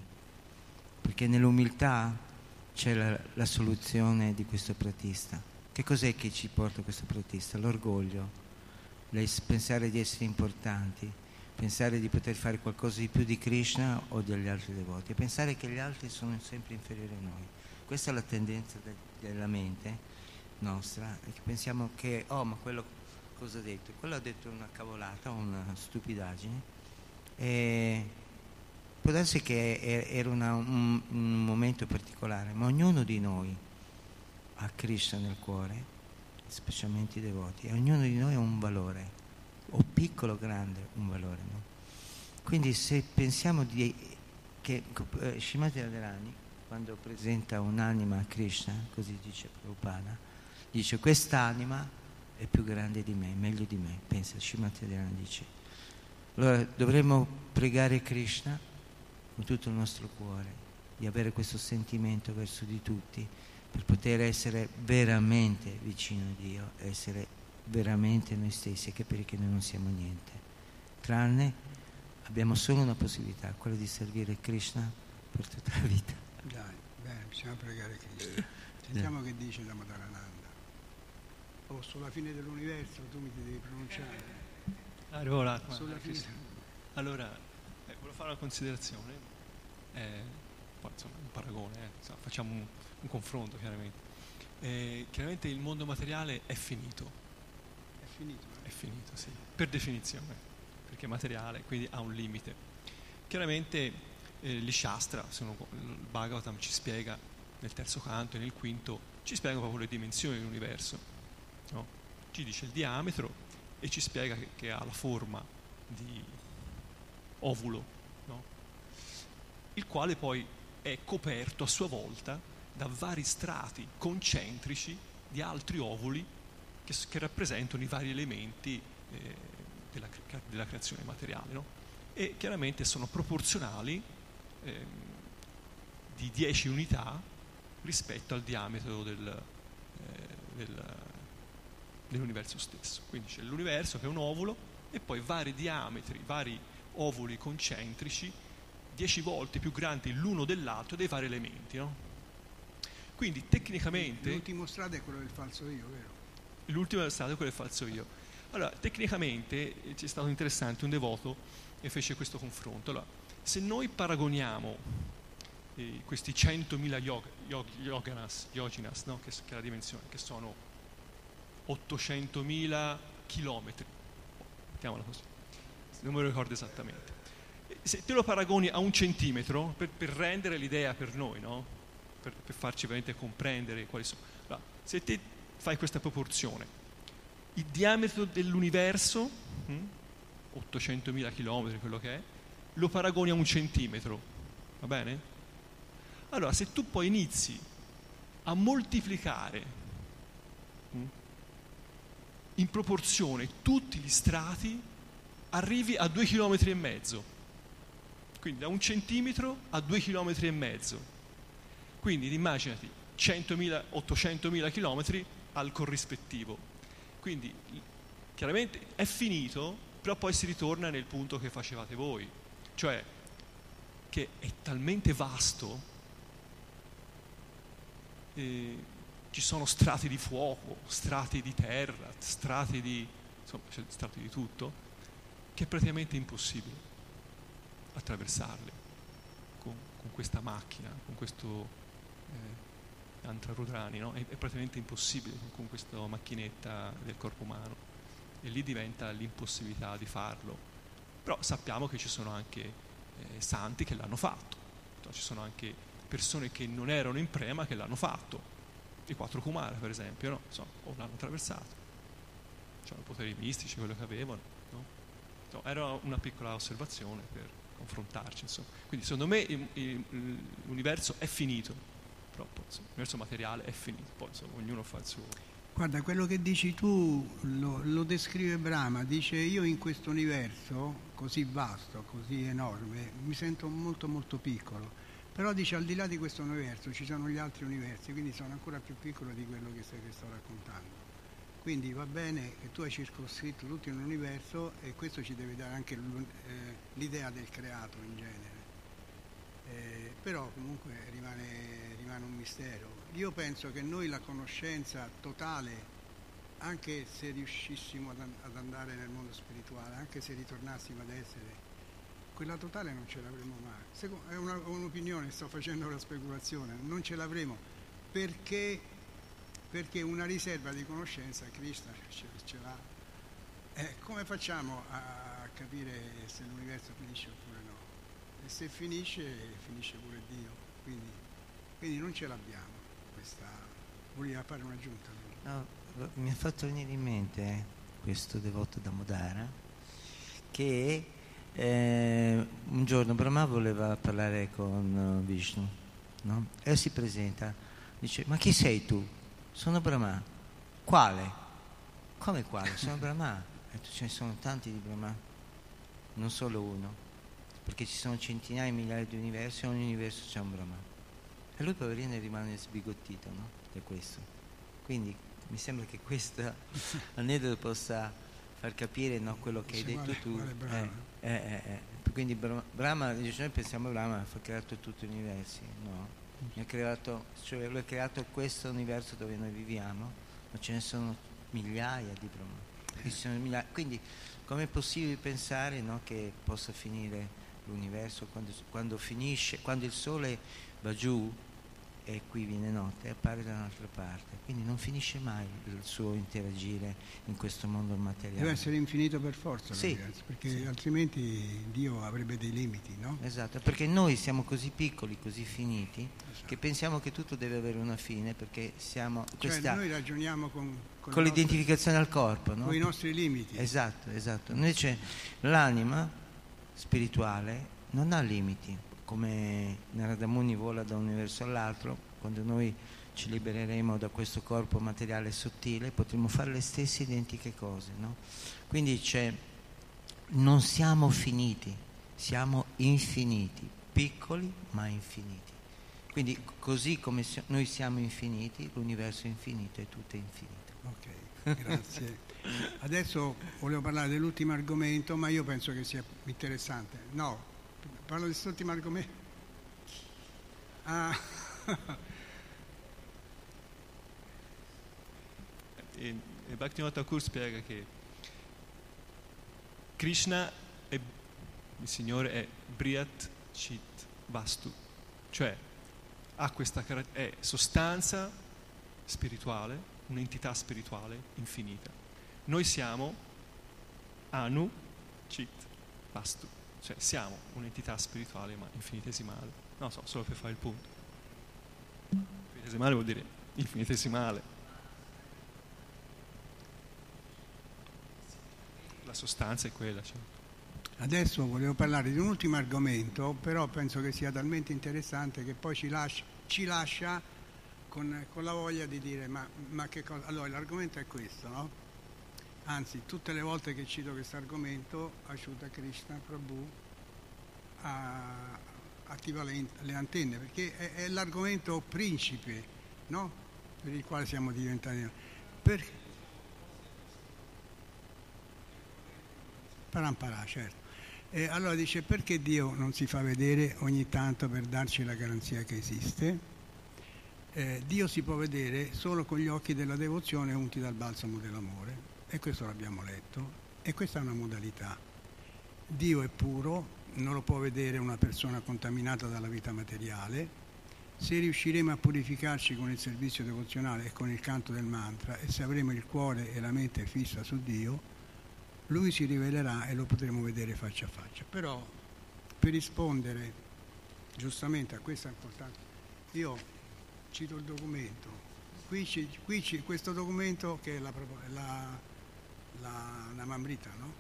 perché nell'umiltà c'è la, la soluzione di questo Pratista. Che cos'è che ci porta questo Pratista? L'orgoglio, pensare di essere importanti, pensare di poter fare qualcosa di più di Krishna o degli altri devoti, pensare che gli altri sono sempre inferiori a noi. Questa è la tendenza de- della mente nostra, che pensiamo che, oh, ma quello cosa ha detto? Quello ha detto una cavolata, una stupidaggine, e può darsi che era una- un, un momento particolare, ma ognuno di noi ha Krishna nel cuore, specialmente i devoti, e ognuno di noi ha un valore, o piccolo o grande, un valore. no? Quindi se pensiamo di, che eh, Srimati Radharani, quando presenta un'anima a Krishna, così dice Prabhupada, dice quest'anima è più grande di me, meglio di me, pensa Srimati Radharani dice. Allora dovremmo pregare Krishna con tutto il nostro cuore, di avere questo sentimento verso di tutti, per poter essere veramente vicino a Dio, essere veramente noi stessi e capire che noi non siamo niente. Tranne abbiamo solo una possibilità, quella di servire Krishna per tutta la vita. Dai, bene, bisogna pregare Cristo. Sentiamo che dice da Madarananda. Oh, sulla fine dell'universo tu mi ti devi pronunciare. Arrivo là. Sulla fine. Allora, eh, volevo fare una considerazione, eh, un paragone, eh, insomma, facciamo un, un confronto chiaramente. Eh, chiaramente il mondo materiale è finito, È finito. eh? è finito, sì, per definizione, perché è materiale, quindi ha un limite. Chiaramente eh, gli Shastra, sono- il Bhagavatam ci spiega nel terzo canto e nel quinto, ci spiega proprio le dimensioni dell'universo. no? Ci dice il diametro e ci spiega che, che ha la forma di ovulo, no? il quale poi è coperto a sua volta da vari strati concentrici di altri ovuli che, che rappresentano i vari elementi eh, della, della creazione materiale. no? E chiaramente sono proporzionali ehm, di 10 unità rispetto al diametro del, eh, del- dell'universo stesso. Quindi c'è l'universo che è un ovulo e poi vari diametri, vari ovuli concentrici, 10 volte più grandi l'uno dell'altro dei vari elementi. no? Quindi tecnicamente... L'ultimo strato è quello del falso io, vero? L'ultimo è stato quello che faccio io. Allora, tecnicamente eh, c'è stato interessante un devoto che fece questo confronto. Allora, se noi paragoniamo eh, questi 100.000 yog, yog, yoganas, yoginas, no? che, che è la dimensione, che sono 800.000 chilometri, mettiamola così, non me lo ricordo esattamente. Eh, Se te lo paragoni a un centimetro, per, per rendere l'idea per noi, no? Per, per farci veramente comprendere quali sono. Allora, se te fai questa proporzione, il diametro dell'universo, hm, 800.000 km, quello che è, lo paragoni a un centimetro, va bene? Allora, se tu poi inizi a moltiplicare hm, in proporzione tutti gli strati, arrivi a 2 km. Quindi da un centimetro a 2 km. Quindi immaginati 100.000, 800.000 km al corrispettivo. Quindi Chiaramente è finito, però poi si ritorna nel punto che facevate voi, cioè che è talmente vasto, eh, ci sono strati di fuoco, strati di terra, strati di, insomma, strati di tutto, che è praticamente impossibile attraversarli con, con questa macchina, con questo eh, Antrarudrani, no? è, è praticamente impossibile con questa macchinetta del corpo umano e lì diventa l'impossibilità di farlo. Però sappiamo che ci sono anche eh, santi che l'hanno fatto, cioè, ci sono anche persone che non erano in prema che l'hanno fatto, i quattro Kumara per esempio, no? Insomma, o l'hanno attraversato, c'erano poteri mistici, quello che avevano. No? Insomma, era una piccola osservazione per confrontarci. Insomma. Quindi secondo me l'universo è finito, proprio, insomma, l'universo materiale è finito, poi insomma, ognuno fa il suo Guarda, quello che dici tu lo, lo, descrive Brahma, dice io in questo universo così vasto, così enorme, mi sento molto molto piccolo, però dice al di là di questo universo ci sono gli altri universi, quindi sono ancora più piccolo di quello che, stai, che sto raccontando. Quindi va bene che tu hai circoscritto tutto un universo e questo ci deve dare anche eh, l'idea del creato in genere. Eh, però comunque rimane, rimane un mistero io penso che noi la conoscenza totale, anche se riuscissimo ad, andare nel mondo spirituale, anche se ritornassimo ad essere, quella totale non ce l'avremo mai. È un'opinione, sto facendo una speculazione, non ce l'avremo perché, perché una riserva di conoscenza Krishna ce, ce l'ha. Eh, come facciamo a, capire se l'universo finisce oppure? E se finisce, finisce pure Dio. Quindi, quindi non ce l'abbiamo questa... voleva fare un'aggiunta? No, mi ha fatto venire in mente eh, questo devoto da Modara che eh, un giorno Brahma voleva parlare con uh, Vishnu no? e si presenta dice ma chi sei tu? sono Brahma quale? come quale? sono Brahma e tu ce ne sono tanti di Brahma non solo uno perché ci sono centinaia di migliaia di universi e ogni universo c'è un Brahma e lui poverino rimane sbigottito no? da questo. Quindi mi sembra che questo aneddoto possa far capire no, quello che hai detto vale, tu. Vale eh, eh, eh, eh. Quindi Brahma, noi pensiamo a Brahma, ha creato tutti gli universi, no? Ha creato, cioè lui ha creato questo universo dove noi viviamo, ma ce ne sono migliaia di Brahma. Migliaia. Quindi com'è possibile pensare no, che possa finire l'universo quando, quando finisce, quando il sole va giù e qui viene notte e appare da un'altra parte. Quindi non finisce mai il suo interagire in questo mondo materiale. Deve essere infinito per forza, sì, ragazzi, perché sì. altrimenti Dio avrebbe dei limiti, no? Esatto, perché noi siamo così piccoli, così finiti, esatto. che pensiamo che tutto deve avere una fine, perché siamo... Cioè questa, noi ragioniamo con... Con, con l'identificazione al corpo, no? Con i nostri limiti. Esatto, esatto. Invece l'anima spirituale non ha limiti come Narada Muni vola da un universo all'altro, quando noi ci libereremo da questo corpo materiale sottile potremo fare le stesse identiche cose. No? Quindi c'è, non siamo finiti, siamo infiniti, piccoli ma infiniti. Quindi così come noi siamo infiniti, l'universo è infinito e tutto è infinito. Ok, grazie. Adesso volevo parlare dell'ultimo argomento, ma io penso che sia interessante. No, Parlo di quest'ultimo argomento. Ah. e, e Bhaktivinoda Thakur spiega che Krishna è, il Signore è Briat Chit Vastu, cioè ha questa è sostanza spirituale, un'entità spirituale infinita. Noi siamo Anu Chit Vastu. Cioè siamo un'entità spirituale ma infinitesimale. Non so, solo per fare il punto. Infinitesimale vuol dire infinitesimale. La sostanza è quella. Cioè. Adesso volevo parlare di un ultimo argomento, però penso che sia talmente interessante che poi ci lascia, ci lascia con, con, la voglia di dire ma, ma che cosa... Allora l'argomento è questo, no? Anzi, tutte le volte che cito questo argomento, Ashuta Krishna Prabhu attiva le, le, antenne, perché è, è l'argomento principe no? per il quale siamo diventati. Per... Paramparà, certo. E allora dice perché Dio non si fa vedere ogni tanto per darci la garanzia che esiste? Eh, Dio si può vedere solo con gli occhi della devozione unti dal balsamo dell'amore e questo l'abbiamo letto e questa è una modalità. Dio è puro, non lo può vedere una persona contaminata dalla vita materiale. Se riusciremo a purificarci con il servizio devozionale e con il canto del mantra e se avremo il cuore e la mente fissa su Dio, lui si rivelerà e lo potremo vedere faccia a faccia. Però per rispondere giustamente a questa importanza, io cito il documento, qui, ci, qui ci, questo documento che è la, la, la, la Mamrita, no?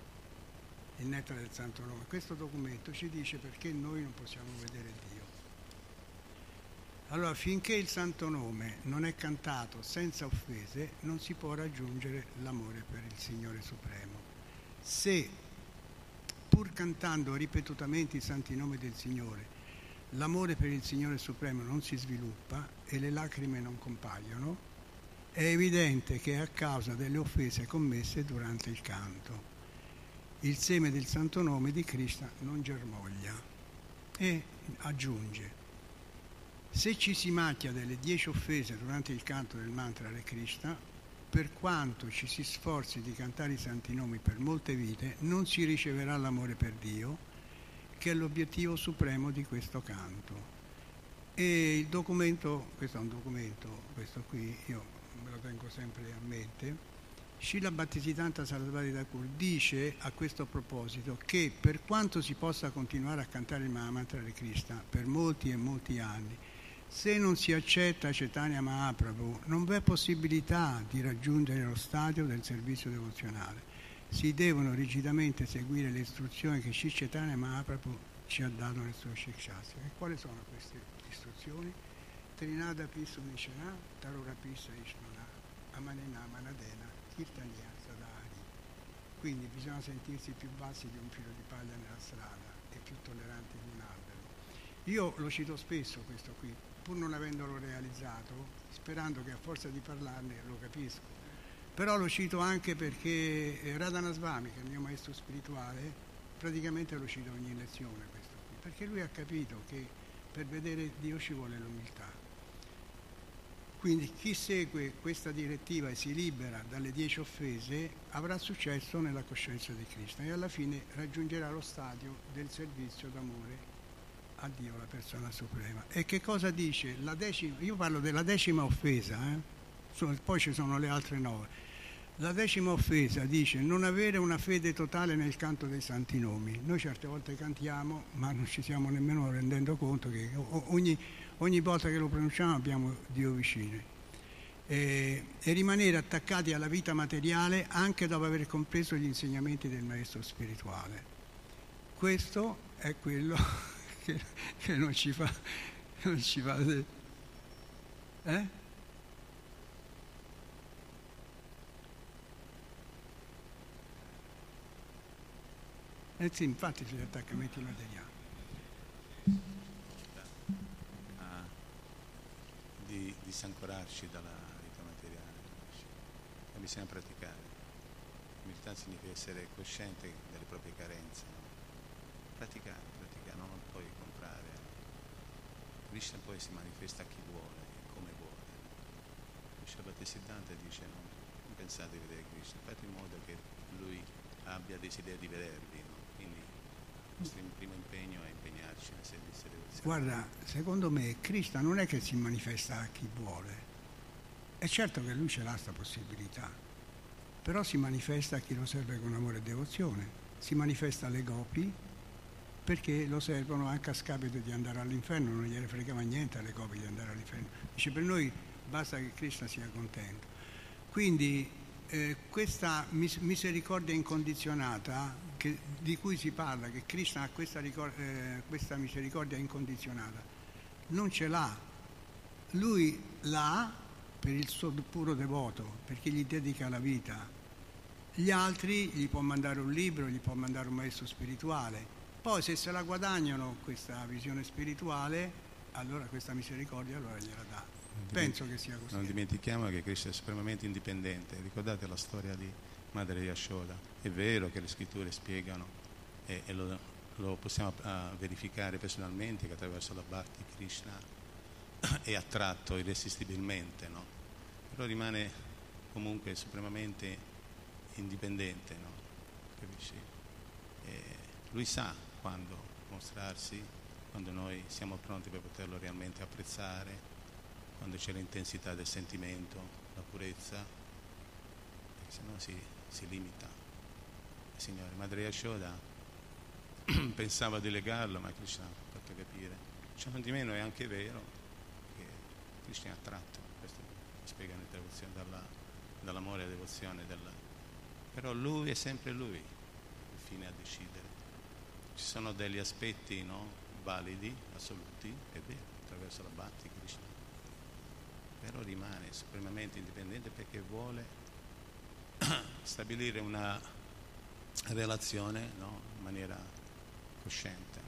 il nettare del Santo Nome, questo documento ci dice perché noi non possiamo vedere Dio. Allora, finché il Santo Nome non è cantato senza offese, non si può raggiungere l'amore per il Signore Supremo se pur cantando ripetutamente i santi nomi del Signore, l'amore per il Signore Supremo non si sviluppa e le lacrime non compaiono, è evidente che è a causa delle offese commesse durante il canto. Il seme del santo nome di Krishna non germoglia e aggiunge, se ci si macchia delle dieci offese durante il canto del mantra Hare Krishna, per quanto ci si sforzi di cantare i santi nomi per molte vite, non si riceverà l'amore per Dio, che è l'obiettivo supremo di questo canto. E il documento, questo è un documento, questo qui io me lo tengo sempre a mente, Srila Bhattisiddhanta Sarasvati Thakur dice a questo proposito che per quanto si possa continuare a cantare il Mahamantra di Krishna per molti e molti anni, se non si accetta Cetania Mahaprabhu, non v'è possibilità di raggiungere lo stadio del servizio devozionale. Si devono rigidamente seguire le istruzioni che Sri Cetania Mahaprabhu ci ha dato nel suo Shikshastra. E quali sono queste istruzioni? Trinada Pisa Nishana, Tarora Pisa Ishmana, Amanena Manadena, Kirtania Sadari. Quindi bisogna sentirsi più bassi di un filo di paglia nella strada e più tolleranti di un albero. Io lo cito spesso questo qui, pur non avendolo realizzato, sperando che a forza di parlarne lo capisco. Però lo cito anche perché eh, Radhana Swami, che è il mio maestro spirituale, praticamente lo cita ogni lezione questo qui, perché lui ha capito che per vedere Dio ci vuole l'umiltà. Quindi chi segue questa direttiva e si libera dalle dieci offese avrà successo nella coscienza di Cristo e alla fine raggiungerà lo stadio del servizio d'amore a Dio, la persona suprema. E che cosa dice? Decima, io parlo della decima offesa, eh? Poi ci sono le altre nove. La decima offesa dice non avere una fede totale nel canto dei santi nomi. Noi certe volte cantiamo, ma non ci stiamo nemmeno rendendo conto che ogni, ogni volta che lo pronunciamo abbiamo Dio vicino. E, e, rimanere attaccati alla vita materiale anche dopo aver compreso gli insegnamenti del maestro spirituale. Questo è quello che, che non ci fa, non ci fa eh? Eh sì, infatti sugli attaccamenti materiali. Ah, di disancorarci dalla vita materiale e bisogna praticare. Umiltà significa essere cosciente delle proprie carenze, no? praticare, praticare, non puoi comprare. Krishna poi si manifesta a chi vuole, come vuole. Krishna Bhattisiddhanta dice no, non pensate di vedere Krishna, fate in modo che lui abbia desiderio di vedervi. Nostro primo impegno è impegnarci nel servizio devozione. Guarda, secondo me Krishna non è che si manifesta a chi vuole. È certo che lui ce l'ha questa possibilità, però si manifesta a chi lo serve con amore e devozione. Si manifesta alle gopi perché lo servono anche a scapito di andare all'inferno, non gliene fregava niente alle copie di andare all'inferno. Dice per noi basta che Cristo sia contento. Quindi eh, questa mis- misericordia incondizionata che, di cui si parla, che Cristo ha questa, eh, questa misericordia incondizionata, non ce l'ha. Lui l'ha per il suo puro devoto, perché gli dedica la vita. Gli altri gli può mandare un libro, gli può mandare un maestro spirituale, poi se se la guadagnano questa visione spirituale, allora questa misericordia allora gliela dà. Penso che sia così. Non dimentichiamo che Cristo è supremamente indipendente. Ricordate la storia di Madre Yashoda. È vero che le scritture spiegano e, e lo, lo, possiamo uh, verificare personalmente che attraverso la Bhakti Krishna è attratto irresistibilmente, no? però rimane comunque supremamente indipendente. No? lui sa quando mostrarsi, quando noi siamo pronti per poterlo realmente apprezzare, quando c'è l'intensità del sentimento, la purezza, perché se no si, si limita. Signore, Madre Yashoda pensava di legarlo, ma Krishna ha fatto capire. Ciò di meno è anche vero che Krishna è attratto, questo spiega dalla, dall'amore e devozione, della... però lui è sempre lui, il fine a decidere. Ci sono degli aspetti no, validi, assoluti, è vero, attraverso la Bhakti Krishna, però rimane supremamente indipendente perché vuole stabilire una relazione no? in maniera cosciente,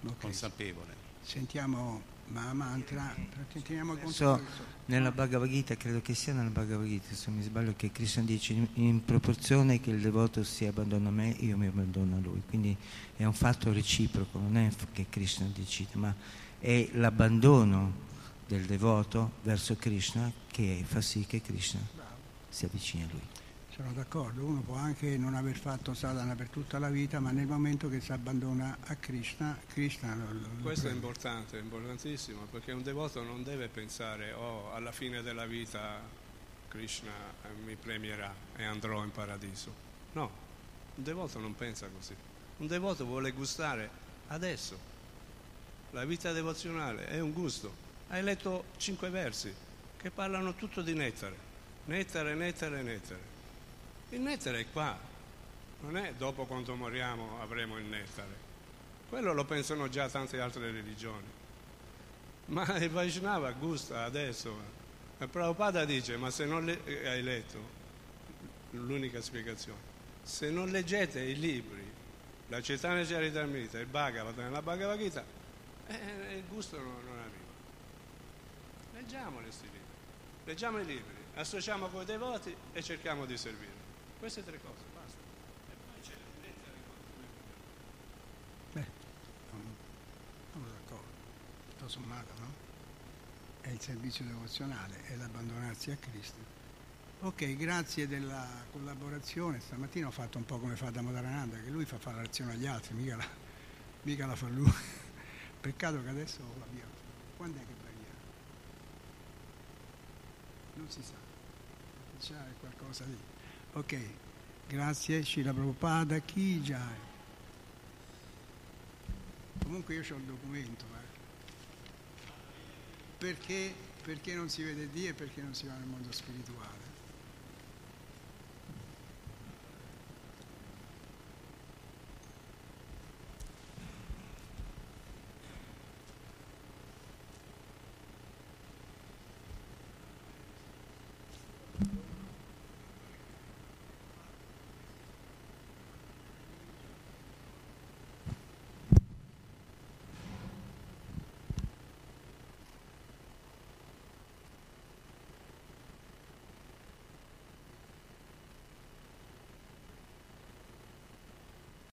no? Ok. consapevole. Sentiamo Mahamantra, teniamo conto nella Bhagavad Gita, credo che sia nella Bhagavad Gita, se non mi sbaglio, che Krishna dice in, in proporzione che il devoto si abbandona a me, io mi abbandono a lui. Quindi è un fatto reciproco, non è che Krishna decide, ma è l'abbandono del devoto verso Krishna che fa sì che Krishna si avvicini a lui. Sono d'accordo, uno può anche non aver fatto sadhana per tutta la vita, ma nel momento che si abbandona a Krishna, Krishna lo, lo- lo Questo è prende. importante, è importantissimo, perché un devoto non deve pensare, oh, alla fine della vita Krishna mi premierà e andrò in paradiso. No, un devoto non pensa così. Un devoto vuole gustare adesso. La vita devozionale è un gusto. Hai letto cinque versi che parlano tutto di nettare. Nettare, nettare, nettare. Il nettare è qua, non è dopo quando moriamo avremo il nettare. Quello lo pensano già tante altre religioni. Ma il Vaishnava gusta adesso. E Prabhupada dice, ma se non le- eh, hai letto, l'unica spiegazione, se non leggete i libri, la Chaitanya Charitamrita, il Bhagavatam e la Bhagavad Gita, eh, il gusto non, non arriva. Leggiamo questi libri, leggiamo i libri, associamo con i devoti e cerchiamo di servire. Queste tre cose, basta. E poi c'è il nettare Beh, sono sono d'accordo, tutto sommato, no? È il servizio devozionale, è l'abbandonarsi a Cristo. Ok, grazie della collaborazione. Stamattina ho fatto un po' come fa Damodarananda, che lui fa fare l'azione agli altri, mica la, mica la fa lui. Peccato che adesso via. Quando è che via? Non si sa. C'è qualcosa di... Ok, grazie, Shila Prabhupada, chi già. Comunque io ho il documento, eh. Perché, perché non si vede Dio e perché non si va nel mondo spirituale.